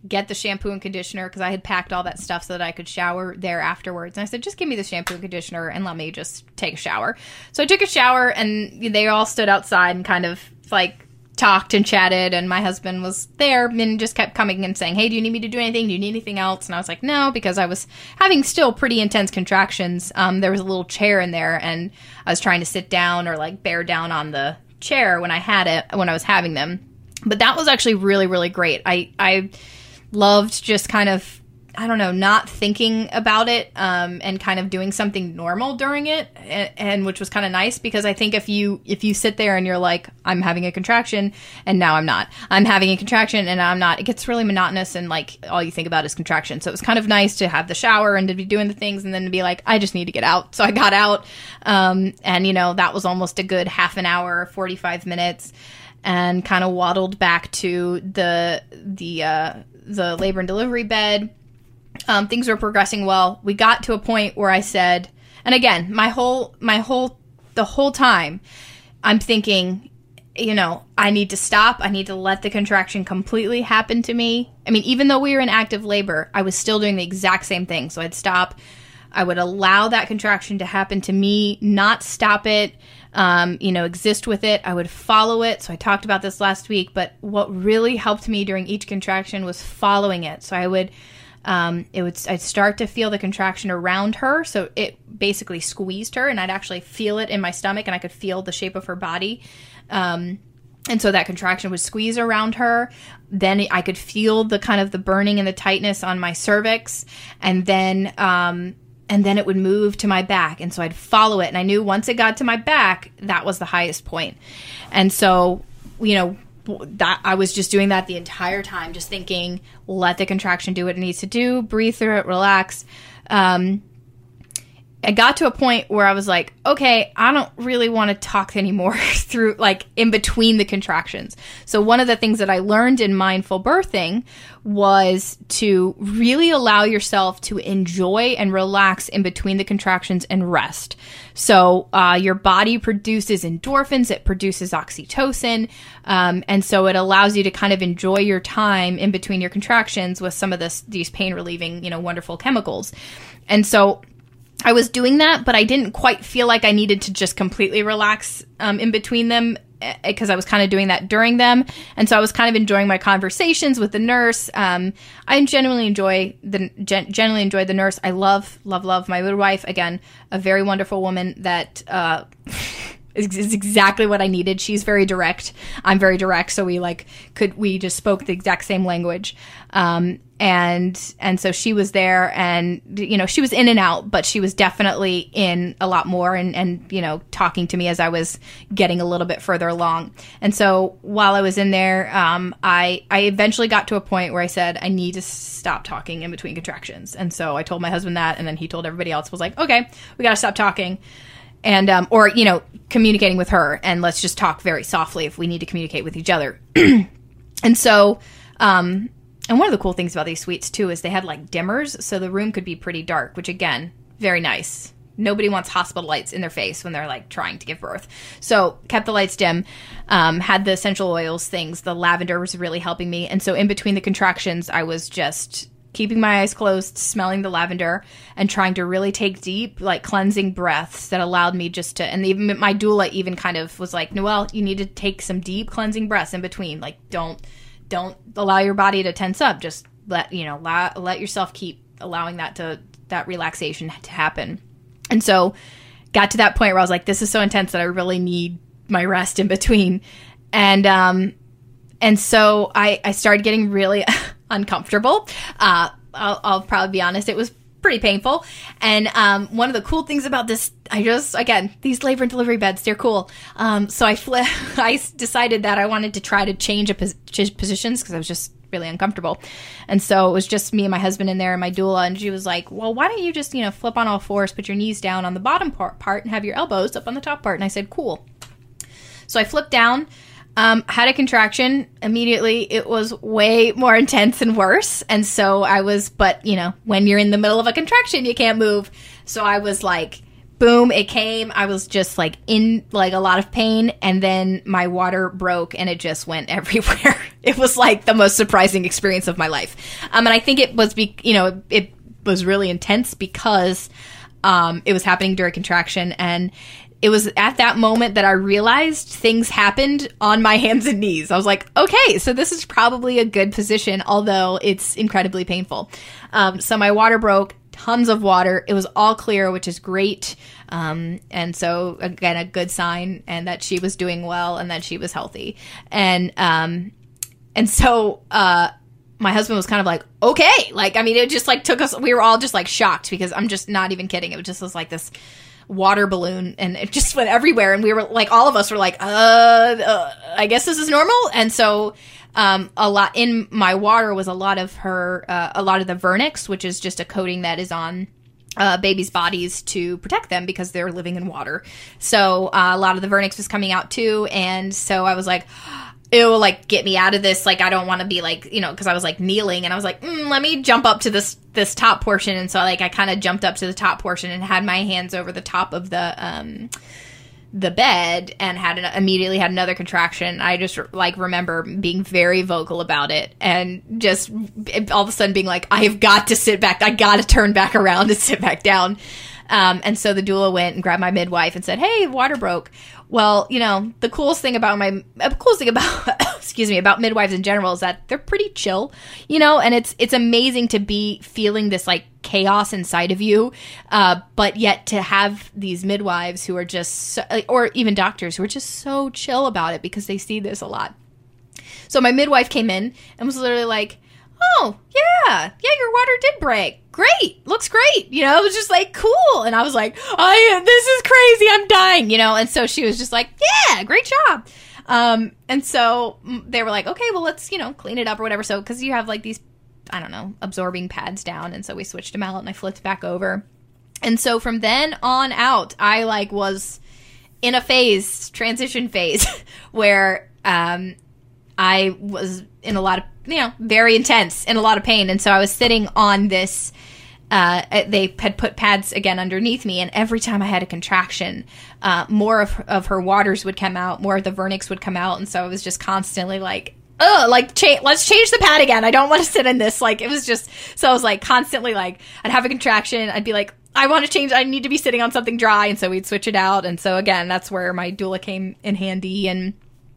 get the shampoo and conditioner because I had packed all that stuff so that I could shower there afterwards. And I said, just give me the shampoo and conditioner and let me just take a shower. So I took a shower and they all stood outside and kind of like talked and chatted and my husband was there and just kept coming and saying hey do you need me to do anything? Do you need anything else? And i was like no because i was having still pretty intense contractions. Um, there was a little chair in there and i was trying to sit down or like bear down on the chair when i had it when i was having them. But that was actually really really great. I i loved just kind of I don't know, not thinking about it um, and kind of doing something normal during it, and, and which was kind of nice because I think if you if you sit there and you're like, I'm having a contraction and now I'm not, I'm having a contraction and I'm not, it gets really monotonous and like all you think about is contraction. So it was kind of nice to have the shower and to be doing the things and then to be like, I just need to get out. So I got out, um, and you know that was almost a good half an hour, 45 minutes, and kind of waddled back to the the uh, the labor and delivery bed um, things were progressing well. We got to a point where I said, and again, my whole, my whole, the whole time, I'm thinking, you know, I need to stop. I need to let the contraction completely happen to me. I mean, even though we were in active labor, I was still doing the exact same thing. So I'd stop. I would allow that contraction to happen to me, not stop it, um, you know, exist with it. I would follow it. So I talked about this last week, but what really helped me during each contraction was following it. So I would um, it would I'd start to feel the contraction around her, so it basically squeezed her, and I'd actually feel it in my stomach, and I could feel the shape of her body. Um, and so that contraction would squeeze around her. Then i could feel the kind of the burning and the tightness on my cervix. And then um, and then it would move to my back. And so i'd follow it. And i knew once it got to my back that was the highest point. And so you know that I was just doing that the entire time, just thinking, let the contraction do what it needs to do, breathe through it, relax. Um, I got to a point where I was like, okay, I don't really want to talk anymore through like in between the contractions. So one of the things that I learned in mindful birthing was to really allow yourself to enjoy and relax in between the contractions and rest. So uh, your body produces endorphins, it produces oxytocin, um, and so it allows you to kind of enjoy your time in between your contractions with some of this these pain relieving, you know, wonderful chemicals. And so I was doing that, but I didn't quite feel like I needed to just completely relax um, in between them because eh, I was kind of doing that during them, and so I was kind of enjoying my conversations with the nurse. Um, I genuinely enjoy the gen- generally enjoy the nurse. I love love love my midwife. Again, a very wonderful woman that. Uh, is exactly what I needed. She's very direct. I'm very direct, so we like could we just spoke the exact same language. Um, and and so she was there and you know she was in and out but she was definitely in a lot more and and you know talking to me as i was getting a little bit further along and so while i was in there um, i i eventually got to a point where i said i need to stop talking in between contractions and so i told my husband that and then he told everybody else was like okay we gotta stop talking and um, or you know communicating with her and let's just talk very softly if we need to communicate with each other. And so um, and one of the cool things about these suites too is they had like dimmers so the room could be pretty dark which again very nice. Nobody wants hospital lights in their face when they're like trying to give birth. So kept the lights dim um, had the essential oils things. The lavender was really helping me. And so in between the contractions i was just keeping my eyes closed, smelling the lavender, and trying to really take deep, like cleansing breaths that allowed me just to. And even my doula even kind of was like, Noelle, you need to take some deep cleansing breaths in between. Like, don't don't allow your body to tense up. Just let you know, allow, let yourself keep allowing that to that relaxation to happen. And so, got to that point where I was like, this is so intense that I really need my rest in between. And um, and so I I started getting really uncomfortable. Uh, I'll, I'll probably be honest, it was pretty painful. And um, one of the cool things about this, I just again these labor and delivery beds, they're cool. Um, so I fl- I decided that I wanted to try to change a pos- positions because I was just really uncomfortable. And so it was just me and my husband in there and my doula, and she was like, "Well, why don't you just you know flip on all fours, put your knees down on the bottom part, part and have your elbows up on the top part?" And I said, "Cool." So I flipped down um, had a contraction immediately. It was way more intense and worse. And so I was, but you know, when you're in the middle of a contraction, you can't move. So I was like, boom, it came. I was just like in like a lot of pain. And then my water broke and it just went everywhere. it was like the most surprising experience of my life. Um, and I think it was, be, you know, it, it was really intense because um, it was happening during contraction and it was at that moment that I realized things happened on my hands and knees. I was like, okay, so this is probably a good position, although it's incredibly painful. Um, so my water broke, tons of water. It was all clear, which is great. Um, and so again, a good sign, and that she was doing well and that she was healthy. And um, and so uh, my husband was kind of like, okay. Like, I mean, it just like took us, we were all just like shocked because I'm just not even kidding. It was just was like this water balloon and it just went everywhere. And we were like, all of us were like, uh, uh I guess this is normal. And so, um, a lot in my water was a lot of her, uh, a lot of the vernix, which is just a coating that is on, uh, babies' bodies to protect them because they're living in water. So uh, a lot of the vernix was coming out too, and so I was like, will like get me out of this. Like I don't want to be like you know because I was like kneeling and I was like, mm, let me jump up to this this top portion, and so like I kind of jumped up to the top portion and had my hands over the top of the um the bed and had an, immediately had another contraction. I just like remember being very vocal about it and just all of a sudden being like, I have got to sit back. I got to turn back around and sit back down. Um, and so the doula went and grabbed my midwife and said, Hey, water broke. Well, you know, the coolest thing about my, uh, coolest thing about, excuse me, about midwives in general is that they're pretty chill, you know, and it's, it's amazing to be feeling this like chaos inside of you, uh, but yet to have these midwives who are just, so, or even doctors who are just so chill about it because they see this a lot. So my midwife came in and was literally like, oh yeah. Yeah your water did break. Great. Looks great. You know it was just like cool. And i was like i this is crazy. I'm dying you know? And so she was just like yeah great job. Um and so they were like okay well let's you know clean it up or whatever. So because you have like these i don't know absorbing pads down. And so we switched them out and i flipped back over. And so from then on out i like was in a phase transition phase where um I was in a lot of, you know, very intense in a lot of pain. And so I was sitting on this. Uh, they had put pads again underneath me, and every time I had a contraction, uh, more of, of her waters would come out, more of the vernix would come out, and so I was just constantly like, "Ugh, like cha- let's change the pad again. I don't want to sit in this." Like it was just so I was like constantly like I'd have a contraction, I'd be like, I want to change. I need to be sitting on something dry, and so we'd switch it out. And so again, that's where my doula came in handy, and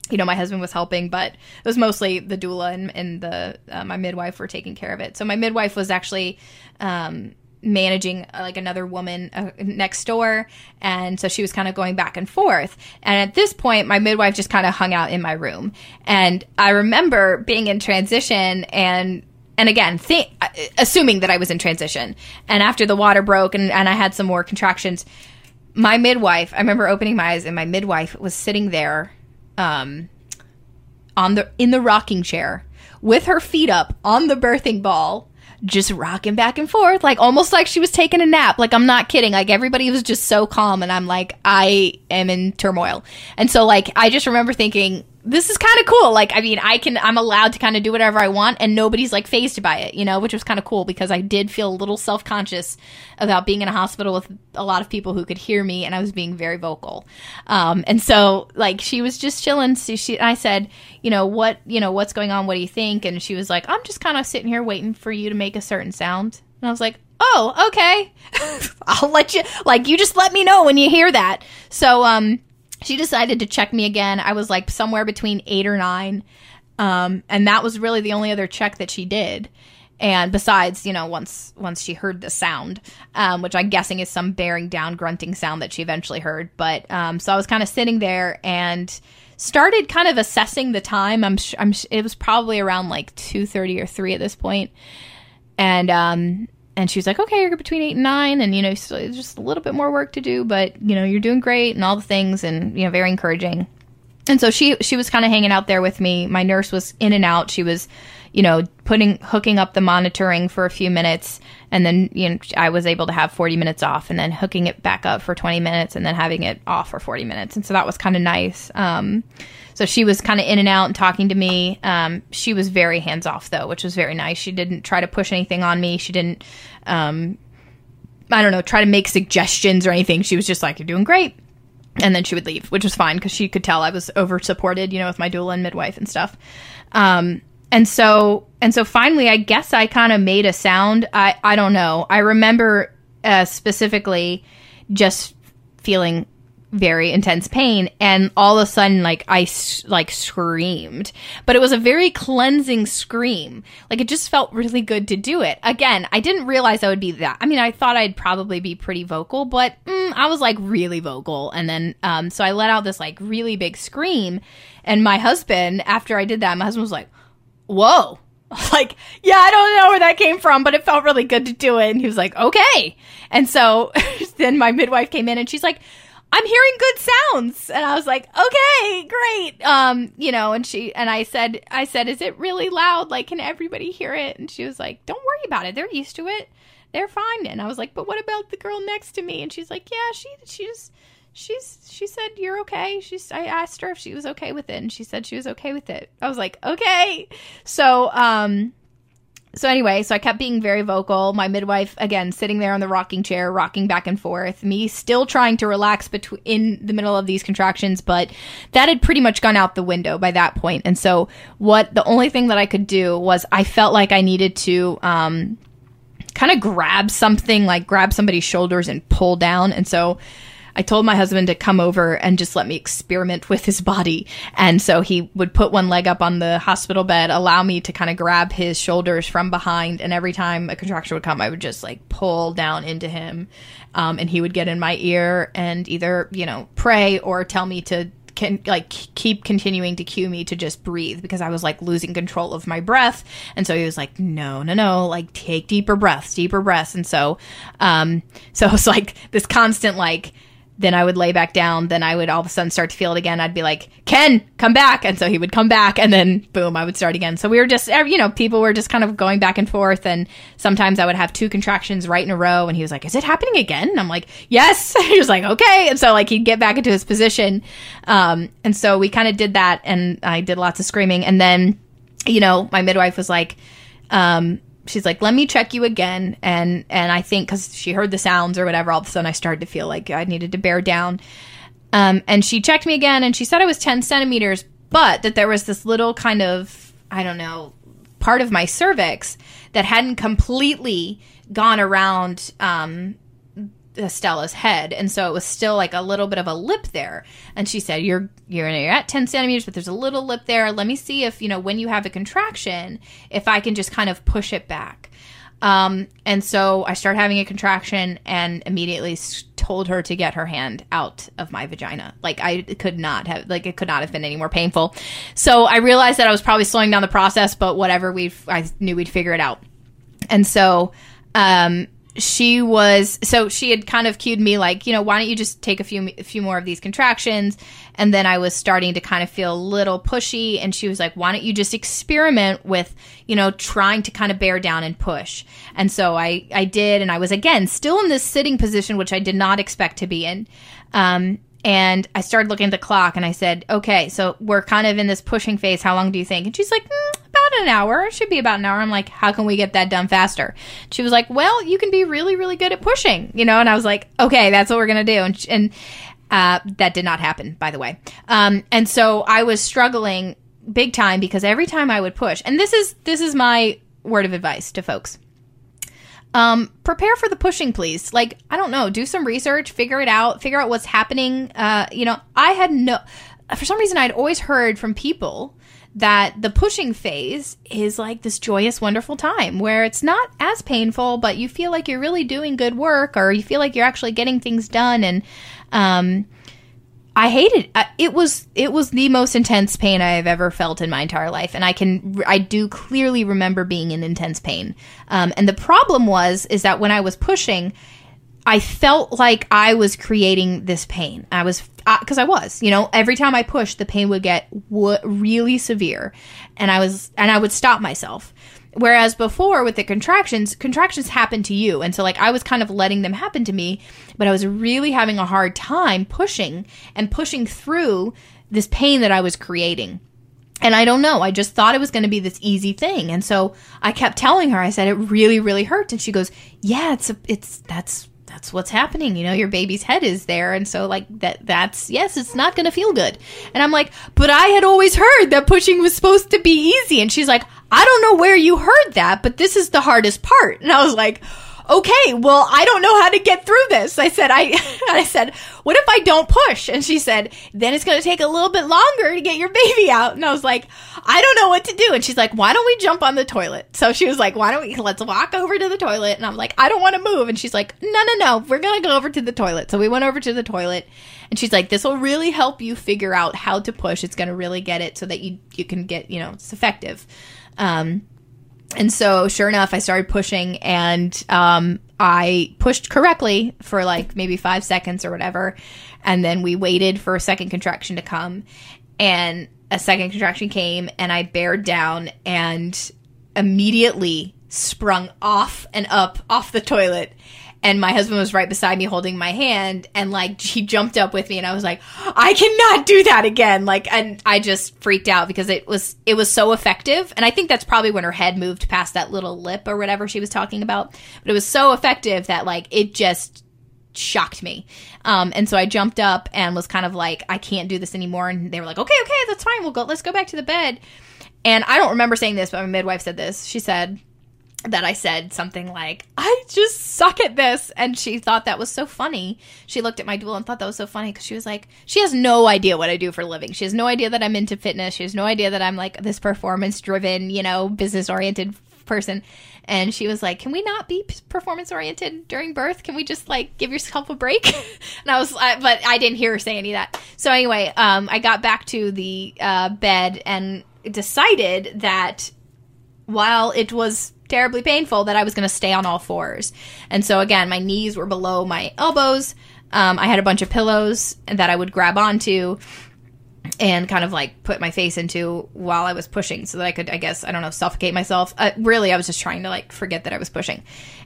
you know, my husband was helping, but it was mostly the doula and, and the uh, my midwife were taking care of it. So my midwife was actually um, managing uh, like another woman uh, next door, and so she was kind of going back and forth. And at this point, my midwife just kind of hung out in my room, and I remember being in transition and. And again, th- uh, assuming that I was in transition, and after the water broke and, and I had some more contractions, my midwife, I remember opening my eyes and my midwife was sitting there um, on the in the rocking chair with her feet up on the birthing ball just rocking back and forth like almost like she was taking a nap. Like i'm not kidding. Like everybody was just so calm and i'm like i am in turmoil. And so like i just remember thinking this is kind of cool. Like, I mean, I can, I'm allowed to kind of do whatever I want and nobody's like phased by it, you know, which was kind of cool because I did feel a little self conscious about being in a hospital with a lot of people who could hear me and I was being very vocal. Um, and so like she was just chilling. So she, I said, you know, what, you know, what's going on? What do you think? And she was like, I'm just kind of sitting here waiting for you to make a certain sound. And I was like, oh, okay. I'll let you, like, you just let me know when you hear that. So, um, she decided to check me again. I was like somewhere between eight or nine. Um, and that was really the only other check that she did. And besides, you know, once once she heard the sound, um, which I'm guessing is some bearing down grunting sound that she eventually heard. But um, so I was kind of sitting there and started kind of assessing the time. I'm, sh- I'm sh- it was probably around like two thirty or three at this point, and um, and she was like, okay, you're between eight and nine, and you know, so just a little bit more work to do, but you know, you're doing great and all the things, and you know, very encouraging. And so she she was kind of hanging out there with me. My nurse was in and out. She was, you know, putting hooking up the monitoring for a few minutes, and then you know, I was able to have 40 minutes off, and then hooking it back up for 20 minutes, and then having it off for 40 minutes, and so that was kind of nice. Um, so she was kind of in and out and talking to me. Um, she was very hands off though, which was very nice. She didn't try to push anything on me. She didn't, um, I don't know, try to make suggestions or anything. She was just like, "You're doing great," and then she would leave, which was fine because she could tell I was over supported, you know, with my doula and midwife and stuff. Um, and so and so finally, I guess I kind of made a sound. I I don't know. I remember uh, specifically just feeling very intense pain and all of a sudden like I like screamed. But it was a very cleansing scream. Like it just felt really good to do it. Again I didn't realize I would be that I mean I thought I'd probably be pretty vocal but mm, I was like really vocal. And then um so I let out this like really big scream. And my husband after I did that my husband was like whoa like, yeah, I don't know where that came from, but it felt really good to do it. And he was like, okay. And so then my midwife came in and she's like, I'm hearing good sounds. And I was like, okay, great. Um, you know, and she, and I said, I said, is it really loud? Like, can everybody hear it? And she was like, don't worry about it. They're used to it. They're fine. And I was like, but what about the girl next to me? And she's like, yeah, she, she's, she's, she said, you're okay. She's, I asked her if she was okay with it. And she said she was okay with it. I was like, okay. So, um, so anyway, so I kept being very vocal. My midwife again sitting there on the rocking chair, rocking back and forth. Me still trying to relax between in the middle of these contractions, but that had pretty much gone out the window by that point. And so what the only thing that I could do was I felt like I needed to um, kind of grab something, like grab somebody's shoulders and pull down. And so I told my husband to come over and just let me experiment with his body. And so he would put one leg up on the hospital bed, allow me to kind of grab his shoulders from behind. And every time a contraction would come, I would just like pull down into him. Um, and he would get in my ear and either, you know, pray or tell me to can like keep continuing to cue me to just breathe because I was like losing control of my breath. And so he was like, no, no, no, like take deeper breaths, deeper breaths. And so, um, so it's like this constant like then I would lay back down. Then I would all of a sudden start to feel it again. I'd be like, Ken, come back. And so he would come back and then boom, I would start again. So we were just, you know, people were just kind of going back and forth. And sometimes I would have two contractions right in a row. And he was like, is it happening again? And I'm like, yes. he was like, okay. And so like he'd get back into his position. Um, and so we kind of did that. And I did lots of screaming. And then, you know, my midwife was like, um, she's like, "Let me check you again." And and I think because she heard the sounds or whatever, all of a sudden I started to feel like I needed to bear down. Um, and she checked me again, and she said I was ten centimeters, but that there was this little kind of I don't know part of my cervix that hadn't completely gone around um, Stella's head, and so it was still like a little bit of a lip there. And she said, "You're you're, you're at ten centimeters, but there's a little lip there. Let me see if you know when you have a contraction, if I can just kind of push it back." Um, and so I started having a contraction, and immediately told her to get her hand out of my vagina. Like I could not have, like it could not have been any more painful. So I realized that I was probably slowing down the process, but whatever. We I knew we'd figure it out. And so um, she was so she had kind of cued me like you know why don't you just take a few a few more of these contractions and then i was starting to kind of feel a little pushy and she was like why don't you just experiment with you know trying to kind of bear down and push and so i i did and i was again still in this sitting position which i did not expect to be in um and I started looking at the clock and I said, okay, so we're kind of in this pushing phase. How long do you think? And she's like, mm, about an hour. It should be about an hour. I'm like, how can we get that done faster? She was like, well, you can be really, really good at pushing, you know? And I was like, okay, that's what we're going to do. And, and uh, that did not happen, by the way. Um, and so I was struggling big time because every time I would push, and this is, this is my word of advice to folks um, prepare for the pushing, please. Like, I don't know, do some research, figure it out, figure out what's happening. Uh, you know, I had no, for some reason, I'd always heard from people that the pushing phase is like this joyous, wonderful time where it's not as painful, but you feel like you're really doing good work or you feel like you're actually getting things done. And, um, I hated it. it was it was the most intense pain I have ever felt in my entire life, and I can I do clearly remember being in intense pain. Um, and the problem was is that when I was pushing, I felt like I was creating this pain. I was because uh, I was, you know, every time I pushed, the pain would get w- really severe, and I was and I would stop myself. Whereas before with the contractions, contractions happen to you. And so like I was kind of letting them happen to me, but I was really having a hard time pushing and pushing through this pain that I was creating. And I don't know. I just thought it was going to be this easy thing. And so I kept telling her, I said, it really, really hurts. And she goes, yeah, it's, a, it's, that's, that's what's happening. You know, your baby's head is there. And so like that, that's, yes, it's not going to feel good. And I'm like, but I had always heard that pushing was supposed to be easy. And she's like, I don't know where you heard that, but this is the hardest part. And I was like, okay, well, I don't know how to get through this. I said, I, I said, what if I don't push? And she said, then it's going to take a little bit longer to get your baby out. And I was like, I don't know what to do. And she's like, why don't we jump on the toilet? So she was like, why don't we, let's walk over to the toilet. And I'm like, I don't want to move. And she's like, no, no, no, we're going to go over to the toilet. So we went over to the toilet and she's like, this will really help you figure out how to push. It's going to really get it so that you, you can get, you know, it's effective. Um, and so, sure enough, I started pushing and um, I pushed correctly for like maybe five seconds or whatever. And then we waited for a second contraction to come. And a second contraction came and I bared down and immediately sprung off and up off the toilet and my husband was right beside me holding my hand and like he jumped up with me and I was like I cannot do that again! Like and I just freaked out because it was it was so effective. And I think that's probably when her head moved past that little lip or whatever she was talking about. But it was so effective that like it just shocked me. Um, and so I jumped up and was kind of like I can't do this anymore. And they were like okay okay that's fine. We'll go let's go back to the bed. And I don't remember saying this but my midwife said this. She said that I said something like, I just suck at this. And she thought that was so funny. She looked at my doula and thought that was so funny because she was like, she has no idea what I do for a living. She has no idea that I'm into fitness. She has no idea that I'm like this performance driven, you know, business oriented person. And she was like, Can we not be performance oriented during birth? Can we just like give yourself a break? and I was, uh, but I didn't hear her say any of that. So anyway, um, I got back to the uh, bed and decided that while it was terribly painful that I was going to stay on all fours. And so again, my knees were below my elbows. Um, I had a bunch of pillows that I would grab onto and kind of like put my face into while I was pushing so that I could, I guess, I don't know, suffocate myself. Uh, really, I was just trying to like forget that I was pushing.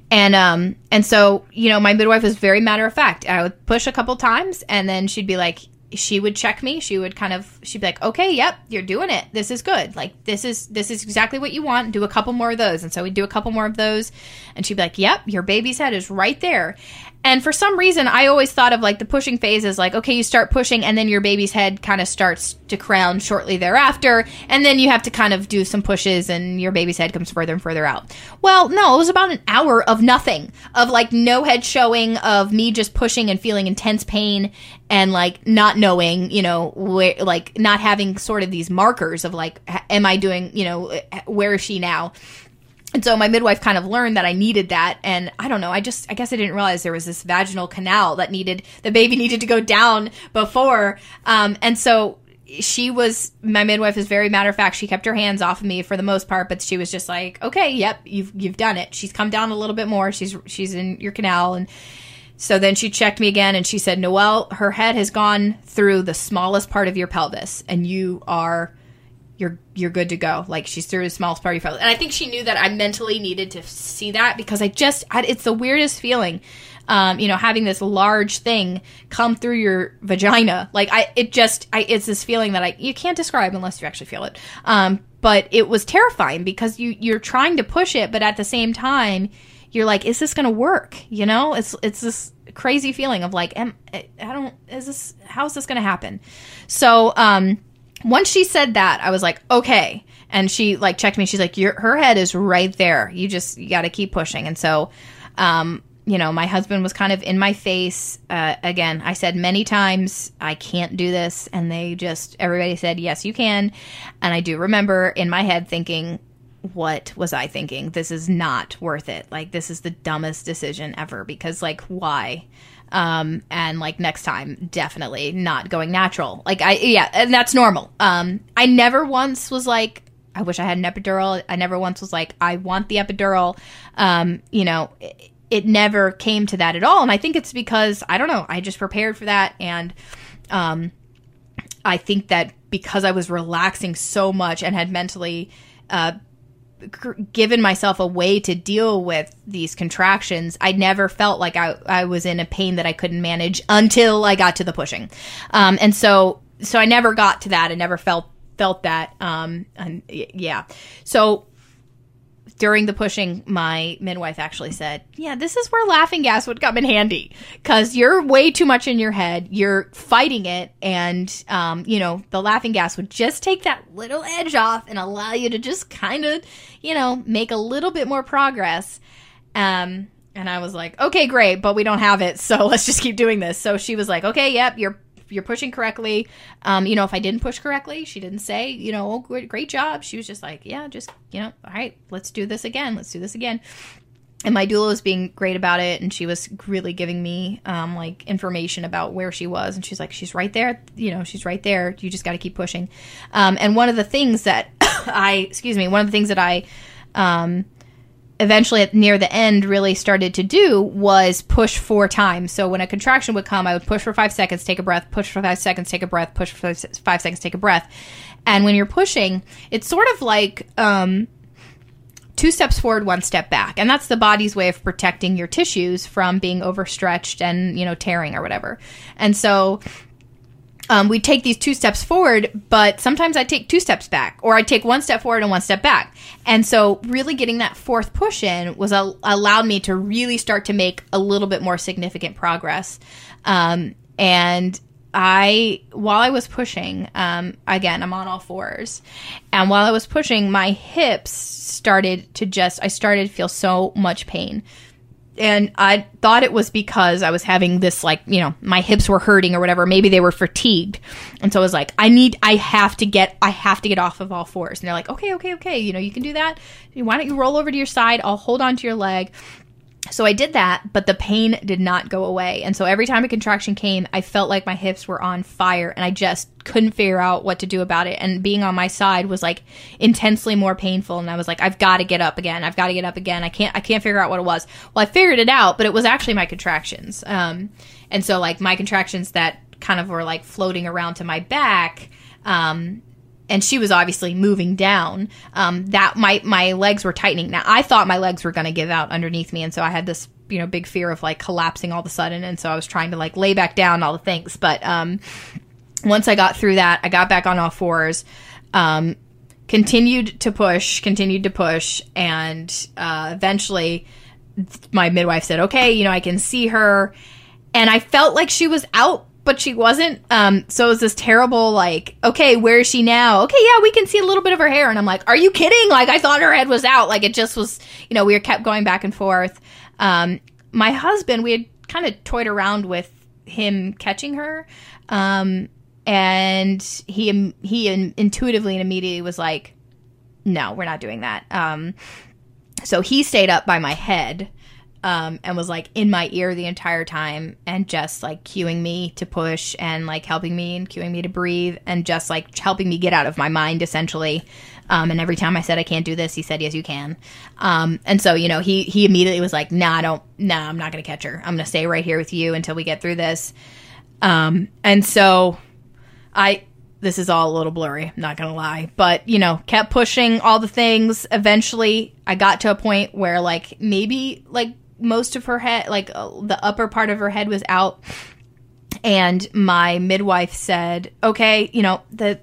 And, um, and so, you know, my midwife was very matter of fact. I would push a couple times and then she'd be like, she would check me. She would kind of she'd be like, "Okay, yep, you're doing it. This is good. Like this is this is exactly what you want. Do a couple more of those." And so we'd do a couple more of those, and she'd be like, "Yep, your baby's head is right there." And for some reason, I always thought of like the pushing phase as like, okay, you start pushing, and then your baby's head kind of starts to crown shortly thereafter, and then you have to kind of do some pushes, and your baby's head comes further and further out. Well, no, it was about an hour of nothing, of like no head showing, of me just pushing and feeling intense pain, and like not knowing, you know, where, like not having sort of these markers of like, am I doing, you know, where is she now? And so my midwife kind of learned that I needed that. And I don't know, I just, I guess I didn't realize there was this vaginal canal that needed, the baby needed to go down before. Um, and so she was, my midwife is very matter of fact. She kept her hands off of me for the most part, but she was just like, okay, yep, you've, you've done it. She's come down a little bit more. She's, she's in your canal. And so then she checked me again and she said, Noelle, her head has gone through the smallest part of your pelvis and you are, you're you're good to go. Like she's through the smallest party felt, and I think she knew that I mentally needed to see that because I just I, it's the weirdest feeling, um, you know, having this large thing come through your vagina. Like I, it just I it's this feeling that I you can't describe unless you actually feel it. Um, but it was terrifying because you you're trying to push it, but at the same time you're like, is this going to work? You know, it's it's this crazy feeling of like, am, I don't is this how is this going to happen? So um once she said that, I was like, okay. And she like checked me. She's like, Your, her head is right there. You just you got to keep pushing. And so, um, you know, my husband was kind of in my face. Uh, again, I said many times, I can't do this. And they just, everybody said, yes, you can. And I do remember in my head thinking, what was I thinking? This is not worth it. Like, this is the dumbest decision ever because, like, why? Um, and like next time, definitely not going natural. Like I, yeah, and that's normal. Um, I never once was like, I wish I had an epidural. I never once was like, I want the epidural. Um, you know, it, it never came to that at all. And I think it's because, I don't know, I just prepared for that. And, um, I think that because I was relaxing so much and had mentally, uh, given myself a way to deal with these contractions, I never felt like I, I was in a pain that I couldn't manage until I got to the pushing. Um, and so, so I never got to that. I never felt, felt that. Um, and yeah. So during the pushing, my midwife actually said, Yeah, this is where laughing gas would come in handy because you're way too much in your head. You're fighting it. And, um, you know, the laughing gas would just take that little edge off and allow you to just kind of, you know, make a little bit more progress. Um, and I was like, okay, great, but we don't have it. So let's just keep doing this. So she was like, okay, yep, you're you're pushing correctly. Um, you know, if I didn't push correctly, she didn't say, you know, oh, great, great job. She was just like, yeah, just, you know, all right, let's do this again. Let's do this again. And my doula was being great about it, and she was really giving me um, like information about where she was. And she's like, she's right there, you know, she's right there. You just got to keep pushing. Um, and one of the things that I, excuse me, one of the things that I um, eventually near the end really started to do was push four times. So when a contraction would come, I would push for five seconds, take a breath, push for five seconds, take a breath, push for five seconds, take a breath. And when you're pushing, it's sort of like um, two steps forward, one step back. And that's the body's way of protecting your tissues from being overstretched and, you know, tearing or whatever. And so um, we take these two steps forward, but sometimes I take two steps back, or I take one step forward and one step back. And so, really getting that fourth push in was a, allowed me to really start to make a little bit more significant progress. Um, and I, while I was pushing, um, again, I'm on all fours, and while I was pushing, my hips started to just, I started to feel so much pain and I thought it was because I was having this like, you know, my hips were hurting or whatever. Maybe they were fatigued. And so I was like, I need, I have to get, I have to get off of all fours. And they're like, okay, okay, okay. You know, you can do that. Why don't you roll over to your side? I'll hold on to your leg. So I did that, but the pain did not go away. And so every time a contraction came, I felt like my hips were on fire and I just couldn't figure out what to do about it. And being on my side was like intensely more painful. And I was like, I've got to get up again. I've got to get up again. I can't, I can't figure out what it was. Well, I figured it out, but it was actually my contractions. Um, and so like my contractions that kind of were like floating around to my back, um, and she was obviously moving down. Um, that my my legs were tightening. Now I thought my legs were going to give out underneath me, and so I had this you know big fear of like collapsing all of a sudden, and so I was trying to like lay back down all the things. But um, once I got through that, I got back on all fours. Um, continued to push, continued to push, and uh, eventually my midwife said, "Okay, you know I can see her," and I felt like she was out but she wasn't. Um, so it was this terrible, like, okay, where is she now? Okay, yeah, we can see a little bit of her hair. And I'm like, are you kidding? Like, I thought her head was out. Like, it just was, you know, we were kept going back and forth. Um, my husband, we had kind of toyed around with him catching her. Um, and he, he intuitively and immediately was like, no, we're not doing that. Um, so he stayed up by my head um, and was like in my ear the entire time and just like cueing me to push and like helping me and cueing me to breathe and just like helping me get out of my mind essentially. Um, and every time I said I can't do this, he said yes you can. Um, and so you know he he immediately was like, nah, I don't, nah, I'm not gonna catch her. I'm gonna stay right here with you until we get through this. Um, and so I this is all a little blurry, I'm not gonna lie. But, you know, kept pushing all the things. Eventually I got to a point where like maybe like most of her head, like uh, the upper part of her head was out. And my midwife said, okay, you know, the,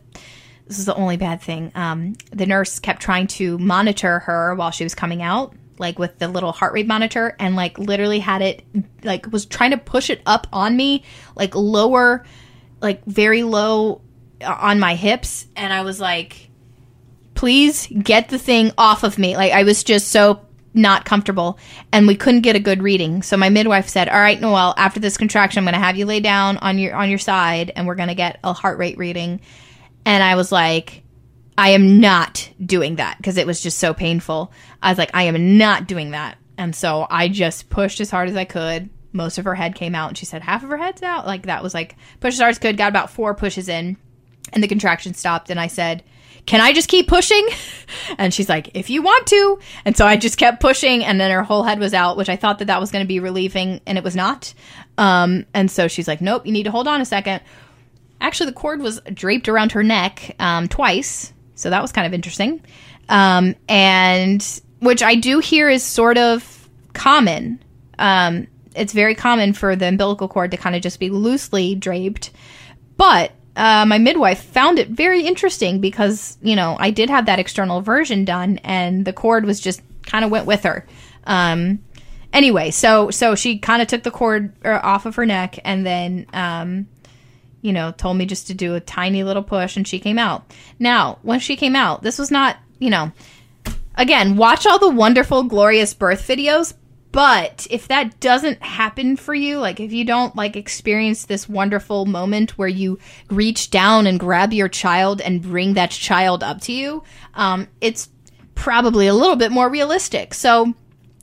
this is the only bad thing. Um, the nurse kept trying to monitor her while she was coming out, like with the little heart rate monitor, and like literally had it, like was trying to push it up on me, like lower, like very low uh, on my hips. And I was like, please get the thing off of me. Like I was just so not comfortable and we couldn't get a good reading. So my midwife said, "All right, Noelle, after this contraction, I'm going to have you lay down on your on your side and we're going to get a heart rate reading." And I was like, "I am not doing that because it was just so painful." I was like, "I am not doing that." And so I just pushed as hard as I could. Most of her head came out and she said half of her head's out. Like that was like push as hard as could, got about 4 pushes in and the contraction stopped and I said, can I just keep pushing? And she's like, if you want to. And so I just kept pushing, and then her whole head was out, which I thought that that was going to be relieving, and it was not. Um, and so she's like, nope, you need to hold on a second. Actually, the cord was draped around her neck um, twice, so that was kind of interesting. Um, and which I do hear is sort of common. Um, it's very common for the umbilical cord to kind of just be loosely draped. But uh, my midwife found it very interesting because you know I did have that external version done, and the cord was just kind of went with her. Um, anyway, so so she kind of took the cord uh, off of her neck, and then um, you know told me just to do a tiny little push, and she came out. Now, when she came out, this was not you know. Again, watch all the wonderful, glorious birth videos, but if that doesn't happen for you, like if you don't like experience this wonderful moment where you reach down and grab your child and bring that child up to you, um, it's probably a little bit more realistic. So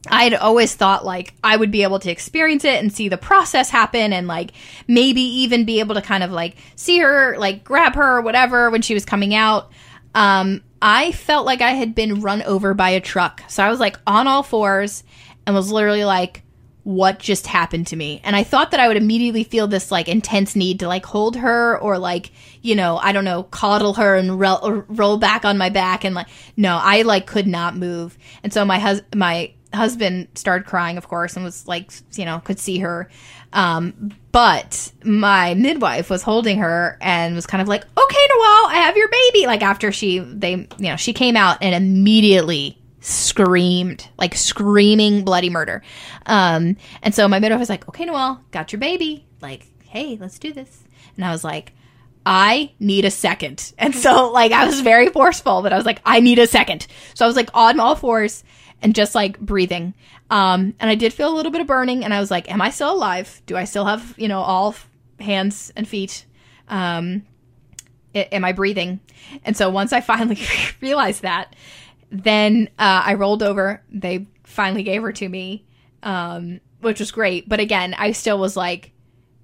I'd always thought like I would be able to experience it and see the process happen and like maybe even be able to kind of like see her, like grab her or whatever when she was coming out. Um, I felt like I had been run over by a truck. So I was like on all fours and was literally like, what just happened to me? And I thought that I would immediately feel this like intense need to like hold her or like, you know, I don't know, coddle her and roll, roll back on my back. And like, no, I like could not move. And so my hus- my husband started crying, of course, and was like, you know, could see her. Um, but my midwife was holding her and was kind of like, okay, Noelle, I have your baby. Like after she, they, you know, she came out and immediately screamed, like screaming bloody murder. Um, and so my midwife was like, okay, Noelle, got your baby. Like, hey, let's do this. And I was like, I need a second. And so like I was very forceful, but I was like, I need a second. So I was like on all fours and just like breathing. Um, and I did feel a little bit of burning, and I was like, "Am I still alive? Do I still have you know all hands and feet? Um, am I breathing?" And so once I finally realized that, then uh, I rolled over. They finally gave her to me, um, which was great. But again, I still was like,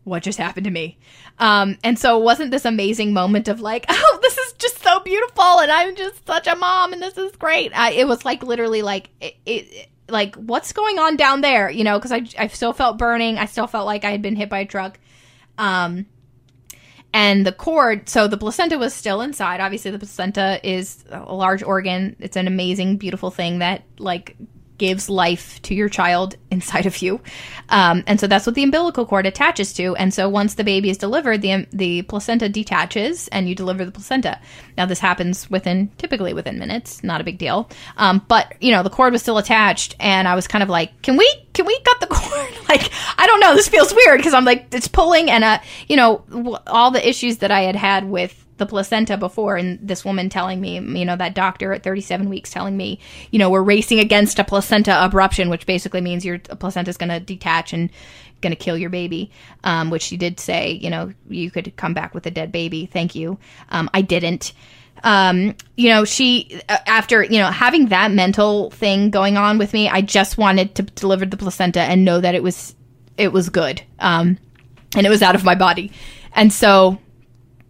"What just happened to me?" Um, and so it wasn't this amazing moment of like, "Oh, this is just so beautiful," and I'm just such a mom, and this is great. I, it was like literally like it, it like what's going on down there you know because I, I still felt burning i still felt like i had been hit by a truck um and the cord so the placenta was still inside. Obviously the placenta is a large organ. It's an amazing beautiful thing that like gives life to your child inside of you. Um, and so that's what the umbilical cord attaches to. And so once the baby is delivered, the, the placenta detaches and you deliver the placenta. Now, this happens within, typically within minutes, not a big deal. Um, but, you know, the cord was still attached and I was kind of like, can we, can we cut the cord? like, I don't know. This feels weird because I'm like, it's pulling and, uh, you know, all the issues that I had had with the placenta before and this woman telling me you know that doctor at 37 weeks telling me you know we're racing against a placenta abruption which basically means your placenta is going to detach and going to kill your baby um, which she did say you know you could come back with a dead baby thank you um, i didn't um, you know, she, after, you know, having that mental thing going on with me, I just wanted to deliver the placenta and know that it was, it was good. Um, and it was out of my body. And so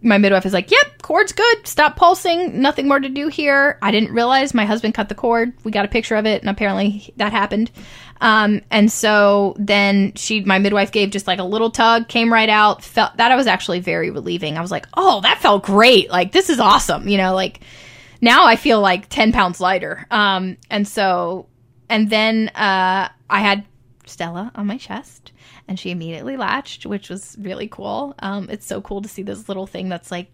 my midwife is like, "Yep, cord's good. Stop pulsing. Nothing more to do here." I didn't realize my husband cut the cord. We got a picture of it, and apparently that happened. Um, and so then she, my midwife, gave just like a little tug, came right out. Felt that I was actually very relieving. I was like, "Oh, that felt great. Like this is awesome." You know, like now I feel like ten pounds lighter. Um, and so, and then uh, I had Stella on my chest and she immediately latched, which was really cool. Um, it's so cool to see this little thing that's like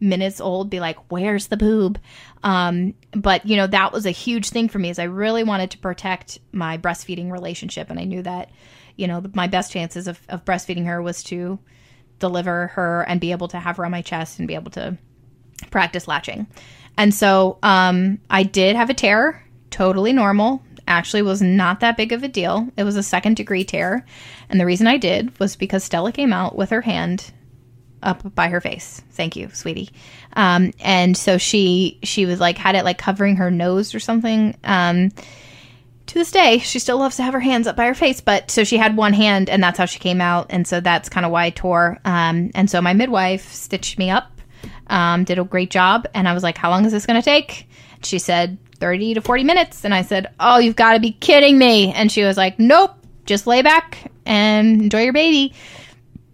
minutes old be like, "Where's the boob?" Um, but you know that was a huge thing for me, is I really wanted to protect my breastfeeding relationship, and I knew that you know my best chances of, of breastfeeding her was to deliver her and be able to have her on my chest and be able to practice latching. And so um, I did have a tear, totally normal actually was not that big of a deal. It was a second degree tear. And the reason I did was because Stella came out with her hand up by her face. Thank you, sweetie. Um, and so she she was like had it like covering her nose or something. Um, to this day, she still loves to have her hands up by her face, but so she had one hand, and that's how she came out, and so that's kind of why I tore. Um, and so my midwife stitched me up, um, did a great job, and I was like, "How long is this going to take?" She said 30 to 40 minutes. And I said, Oh, you've got to be kidding me. And she was like, Nope, just lay back and enjoy your baby.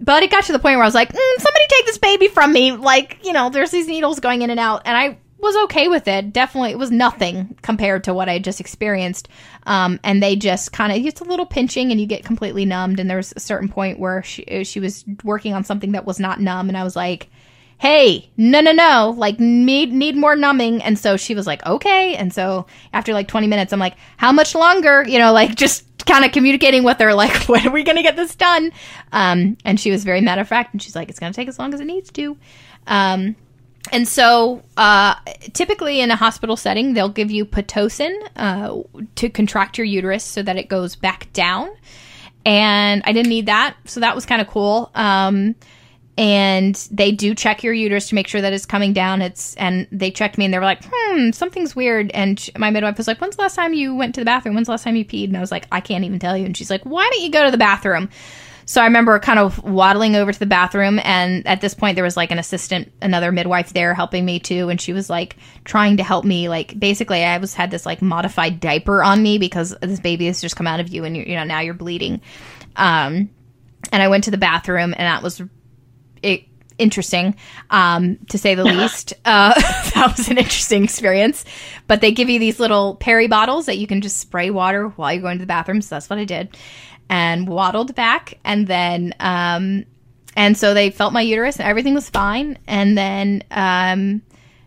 But it got to the point where I was like, mm, Somebody take this baby from me. Like, you know, there's these needles going in and out. And I was okay with it. Definitely, it was nothing compared to what I just experienced. Um, and they just kind of, it's a little pinching and you get completely numbed. And there was a certain point where she, she was working on something that was not numb. And I was like, hey, no, no, no, like need need more numbing. And so she was like, okay. And so after like 20 minutes, I'm like, how much longer? You know, like just kind of communicating with her, like, when are we going to get this done? Um, and she was very matter of fact, and she's like, it's going to take as long as it needs to. Um, and so, uh, typically in a hospital setting, they'll give you pitocin uh, to contract your uterus so that it goes back down. And I didn't need that, so that was kind of cool. Um, and they do check your uterus to make sure that it's coming down. It's and they checked me and they were like, "Hmm, something's weird." And my midwife was like, "When's the last time you went to the bathroom? When's the last time you peed?" And I was like, "I can't even tell you." And she's like, "Why don't you go to the bathroom?" so I remember kind of waddling over to the bathroom, and at this point, there was like an assistant, another midwife there helping me too, and she was like trying to help me. Like basically, I was had this like modified diaper on me because this baby has just come out of you, and you know now you're bleeding. Um, and I went to the bathroom, and that was interesting, um, to say the least. Uh, that was an interesting experience. But they give you these little peri bottles that you can just spray water while you're going to the bathroom. So that's what I did, and waddled back, and then um, and so they felt my uterus, and everything was fine. And then um,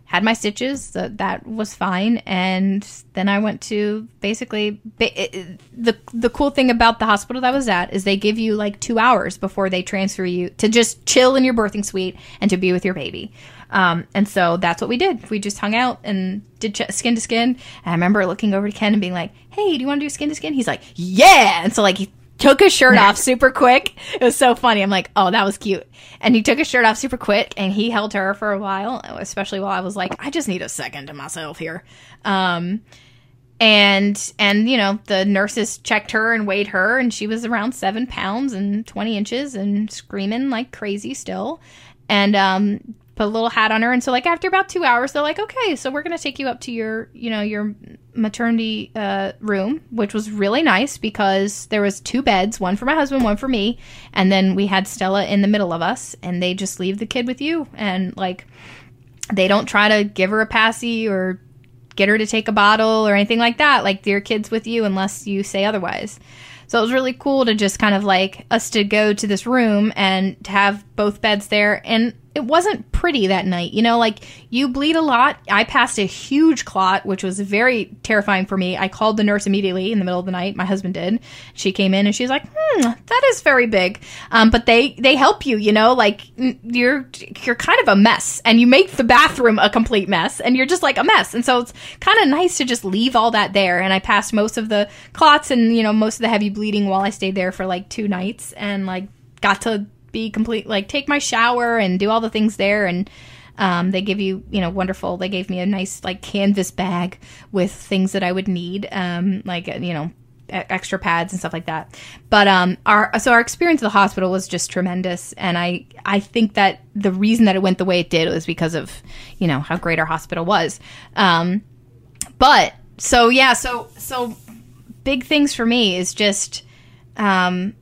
had my stitches, so that was fine. And then I went to basically the the cool thing about the hospital that I was at is they give you like two hours before they transfer you to just chill in your birthing suite and to be with your baby. Um, and so that's what we did. We just hung out and did ch- skin to skin. And I remember looking over to Ken and being like, "Hey, do you want to do skin to skin?" He's like, "Yeah!" And so like he took his shirt off super quick. It was so funny. I'm like, oh, that was cute. And he took his shirt off super quick and he held her for a while, especially while I was like, I just need a second to myself here. Um, and and you know the nurses checked her and weighed her and she was around seven pounds and 20 inches and screaming like crazy still and um put a little hat on her. And so like after about two hours they're like okay so we're gonna take you up to your you know your maternity uh, room which was really nice because there was two beds one for my husband one for me. And then we had stella in the middle of us and they just leave the kid with you. And like they don't try to give her a passy or get her to take a bottle or anything like that. Like your kid's with you unless you say otherwise. So it was really cool to just kind of like us to go to this room and to have both beds there. And it wasn't pretty that night. You know, like you bleed a lot. I passed a huge clot, which was very terrifying for me. I called the nurse immediately in the middle of the night. My husband did. She came in and she's like, "Hmm, that is very big." Um, but they they help you. You know, like you're you're kind of a mess, and you make the bathroom a complete mess, and you're just like a mess. And so it's kind of nice to just leave all that there. And I passed most of the clots and you know most of the heavy bleeding while I stayed there for like two nights, and like got to be complete like take my shower and do all the things there and um, they give you you know wonderful they gave me a nice like canvas bag with things that i would need um, like you know extra pads and stuff like that. But um our so our experience at the hospital was just tremendous and i i think that the reason that it went the way it did was because of you know how great our hospital was. Um but so yeah so so big things for me is just um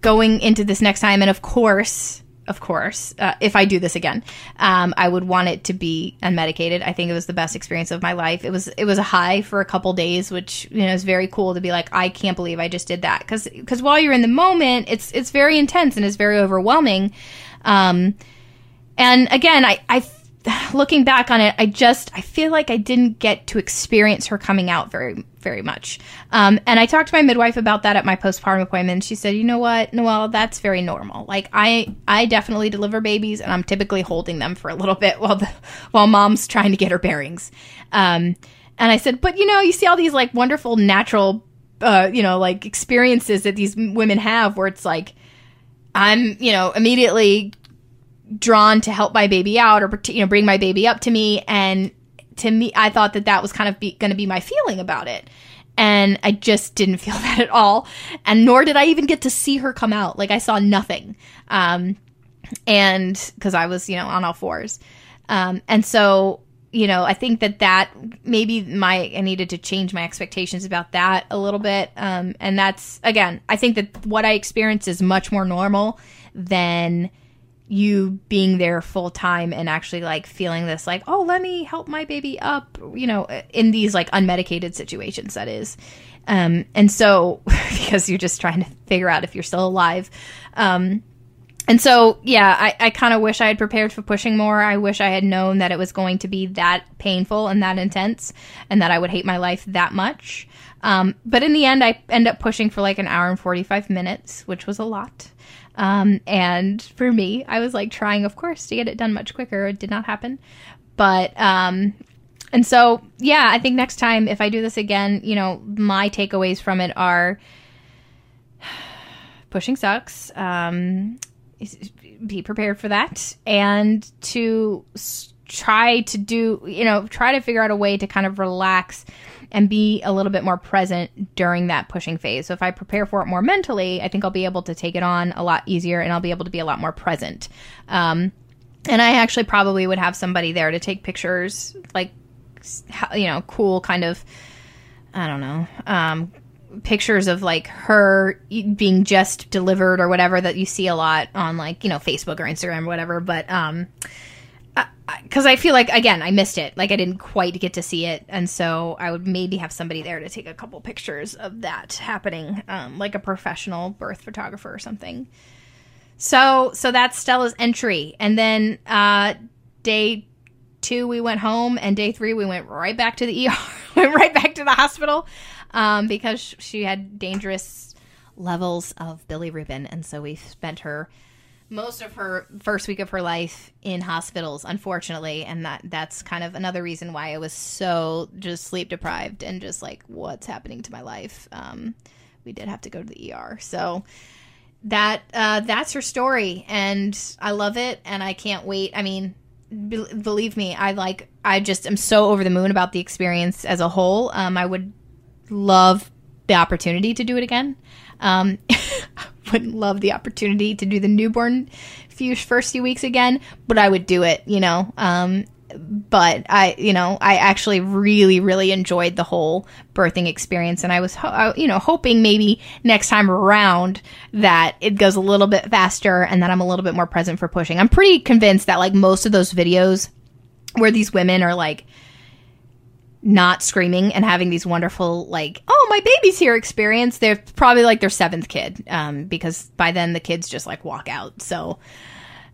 going into this next time, and of course, of course, uh, if I do this again, um, I would want it to be unmedicated. I think it was the best experience of my life. It was it was a high for a couple days, which you know is very cool to be like, I can't believe I just did that because because while you're in the moment, it's it's very intense and it's very overwhelming. Um, and again, I I looking back on it, I just I feel like I didn't get to experience her coming out very very much. Um, and I talked to my midwife about that at my postpartum appointment. She said, "You know what, Noelle, that's very normal. Like I I definitely deliver babies, and I'm typically holding them for a little bit while the while mom's trying to get her bearings." Um, and I said, "But you know, you see all these like wonderful natural, uh, you know, like experiences that these women have, where it's like." I'm, you know, immediately drawn to help my baby out or you know bring my baby up to me. And to me i thought that that was kind of going to be my feeling about it. And i just didn't feel that at all. And nor did i even get to see her come out. Like i saw nothing. Um, and because i was you know on all fours. Um, and so you know i think that that maybe my i needed to change my expectations about that a little bit. Um, and that's again i think that what i experienced is much more normal than you being there full time and actually like feeling this like oh let me help my baby up you know in these like unmedicated situations that is. Um and so because you're just trying to figure out if you're still alive. Um and so yeah i, I kind of wish i had prepared for pushing more. I wish i had known that it was going to be that painful and that intense and that i would hate my life that much. Um, but in the end i end up pushing for like an hour and 45 minutes which was a lot um, and for me, I was like trying, of course, to get it done much quicker. It did not happen. But, um, and so, yeah, I think next time if I do this again, you know, my takeaways from it are pushing sucks. Um, be prepared for that and to try to do, you know, try to figure out a way to kind of relax and be a little bit more present during that pushing phase. So if I prepare for it more mentally, I think I'll be able to take it on a lot easier and I'll be able to be a lot more present. Um, and I actually probably would have somebody there to take pictures, like, you know, cool kind of, I don't know, um, pictures of like her being just delivered or whatever that you see a lot on like, you know, Facebook or Instagram or whatever. But, um, because I, feel like again I missed it. Like I didn't quite get to see it, and so I would maybe have somebody there to take a couple pictures of that happening, um, like a professional birth photographer or something. So so that's Stella's entry, and then uh, day two we went home, and day three we went right back to the ER, went right back to the hospital um, because she had dangerous levels of bilirubin, and so we spent her most of her first week of her life in hospitals unfortunately and that that's kind of another reason why i was so just sleep deprived and just like what's happening to my life? Um, we did have to go to the er so that uh, that's her story and i love it and i can't wait. I mean be- believe me i like i just am so over the moon about the experience as a whole. Um, i would love the opportunity to do it again um, wouldn't love the opportunity to do the newborn few first few weeks again, but I would do it, you know. Um, but I, you know, I actually really, really enjoyed the whole birthing experience, and I was, ho- you know, hoping maybe next time around that it goes a little bit faster and that I'm a little bit more present for pushing. I'm pretty convinced that like most of those videos where these women are like not screaming and having these wonderful like oh my baby's here experience. They're probably like their seventh kid um, because by then the kids just like walk out. So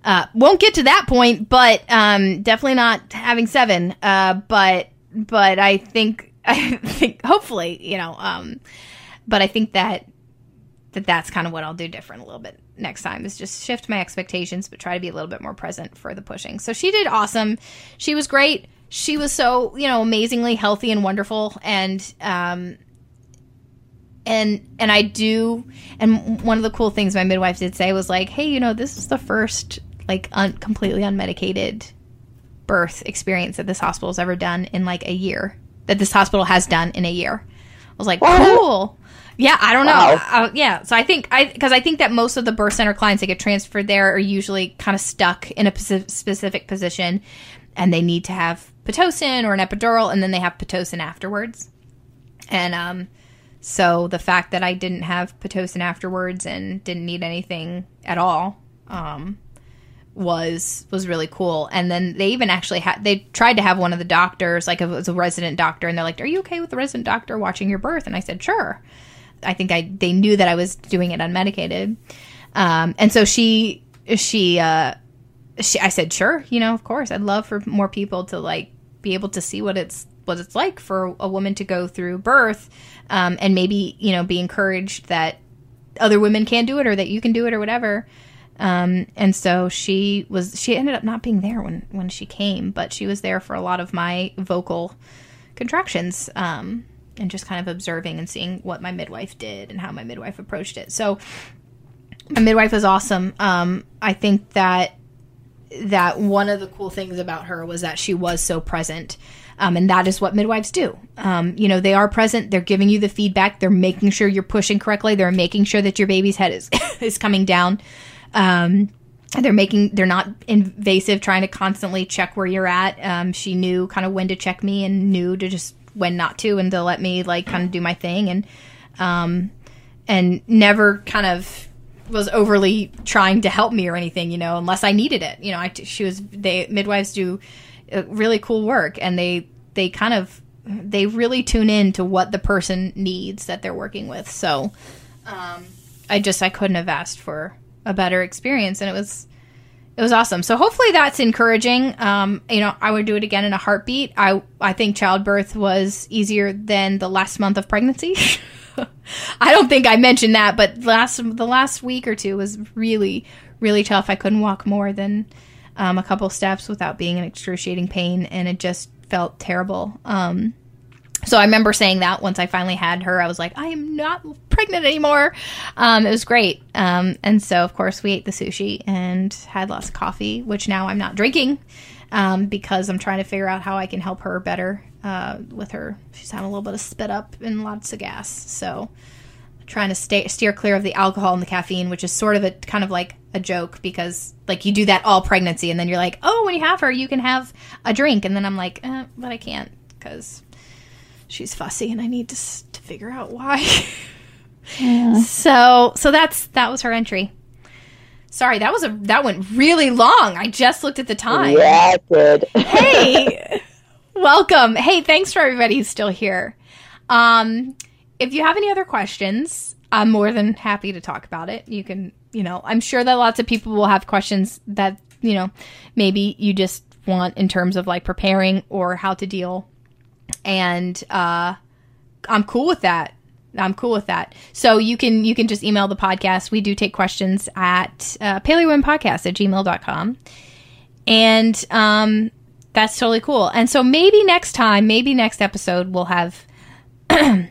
uh, won't get to that point but um, definitely not having seven. Uh, but but i think i think hopefully you know um, but i think that that that's kind of what i'll do different a little bit next time is just shift my expectations but try to be a little bit more present for the pushing. So she did awesome. She was great she was so you know amazingly healthy and wonderful. And um and and I do and one of the cool things my midwife did say was like hey you know this is the first like un- completely unmedicated birth experience that this hospital has ever done in like a year that this hospital has done in a year. I was like cool. Yeah, I don't know. Wow. Uh, yeah, so I think I because I think that most of the birth center clients that get transferred there are usually kind of stuck in a specific position, and they need to have pitocin or an epidural, and then they have pitocin afterwards. And um, so the fact that I didn't have pitocin afterwards and didn't need anything at all um, was was really cool. And then they even actually had they tried to have one of the doctors, like it was a resident doctor, and they're like, "Are you okay with the resident doctor watching your birth?" And I said, "Sure." I think I they knew that I was doing it unmedicated, um, and so she she uh, she, I said, sure, you know, of course, I'd love for more people to like be able to see what it's what it's like for a woman to go through birth, um, and maybe you know be encouraged that other women can do it or that you can do it or whatever. Um, and so she was she ended up not being there when when she came, but she was there for a lot of my vocal contractions. Um, and just kind of observing and seeing what my midwife did and how my midwife approached it. So my midwife was awesome. Um, I think that that one of the cool things about her was that she was so present. Um, and that is what midwives do. Um, you know, they are present. They're giving you the feedback. They're making sure you're pushing correctly. They're making sure that your baby's head is is coming down. Um, they're making they're not invasive, trying to constantly check where you're at. Um, she knew kind of when to check me and knew to just when not to, and to let me like kind of do my thing and um, and never kind of was overly trying to help me or anything, you know, unless I needed it. You know, I, she was, they, midwives do uh, really cool work and they, they kind of, they really tune in to what the person needs that they're working with. So, um, I just, I couldn't have asked for a better experience and it was, it was awesome. So hopefully that's encouraging. Um, you know, I would do it again in a heartbeat. I, I think childbirth was easier than the last month of pregnancy. I don't think I mentioned that, but last the last week or two was really really tough. I couldn't walk more than um, a couple steps without being in excruciating pain, and it just felt terrible. Um, so I remember saying that once I finally had her, I was like, I am not pregnant anymore. Um, it was great. Um, and so, of course, we ate the sushi and had lots of coffee, which now I'm not drinking um, because I'm trying to figure out how I can help her better uh, with her. She's having a little bit of spit up and lots of gas. So trying to stay steer clear of the alcohol and the caffeine, which is sort of a kind of like a joke because like you do that all pregnancy and then you're like, oh, when you have her, you can have a drink, and then I'm like, eh, but I can't because she's fussy and I need to to figure out why. yeah. So so that's that was her entry. Sorry, that was a that went really long. I just looked at the time. Yeah, it did. hey, welcome. Hey, thanks for everybody who's still here. Um, if you have any other questions, I'm more than happy to talk about it. You can, you know, I'm sure that lots of people will have questions that, you know, maybe you just want in terms of like preparing or how to deal. And uh I'm cool with that. I'm cool with that. So you can you can just email the podcast. We do take questions at uh, podcast at gmail.com. And um that's totally cool. And so maybe next time, maybe next episode we'll have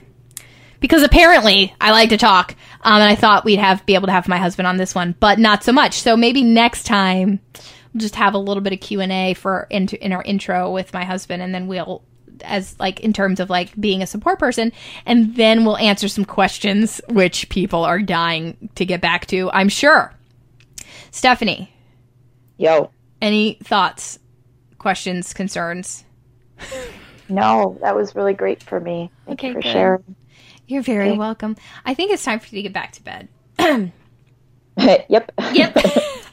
because apparently I like to talk, um, and I thought we'd have be able to have my husband on this one, but not so much. So maybe next time we'll just have a little bit of Q and A for in, in our intro with my husband, and then we'll as like in terms of like being a support person and then we'll answer some questions which people are dying to get back to i'm sure Stefani yo any thoughts questions concerns no that was really great for me Thank okay, you for good. sharing you're very okay. welcome. I think it's time for you to get back to bed. yep. Yep.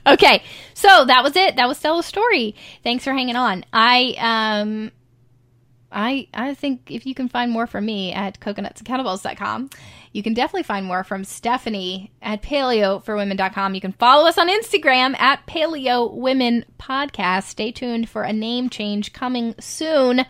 okay. So that was it. That was Stella's story. Thanks for hanging on. I um I I think if you can find more from me at coconutsandkettlebells.com, you can definitely find more from Stefani at paleoforwomen.com. You can follow us on Instagram at Paleo Women Podcast. Stay tuned for a name change coming soon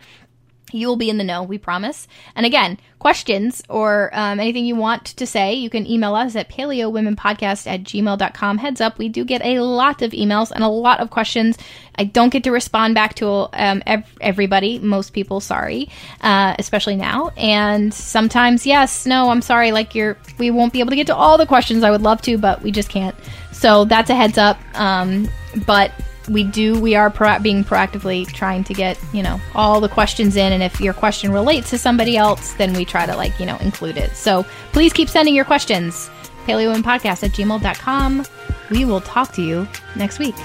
you will be in the know, we promise. And again, questions or um, anything you want to say, you can email us at paleowomenpodcast at gmail.com. Heads up, we do get a lot of emails and a lot of questions. I don't get to respond back to um, ev- everybody, most people, sorry, uh, especially now. And sometimes, yes, no, I'm sorry, like you're, we won't be able to get to all the questions I would love to, but we just can't. So that's a heads up. Um, but we do we are pro- being proactively trying to get you know all the questions in and if your question relates to somebody else then we try to like you know include it. So please keep sending your questions. Podcast at gmail.com we will talk to you next week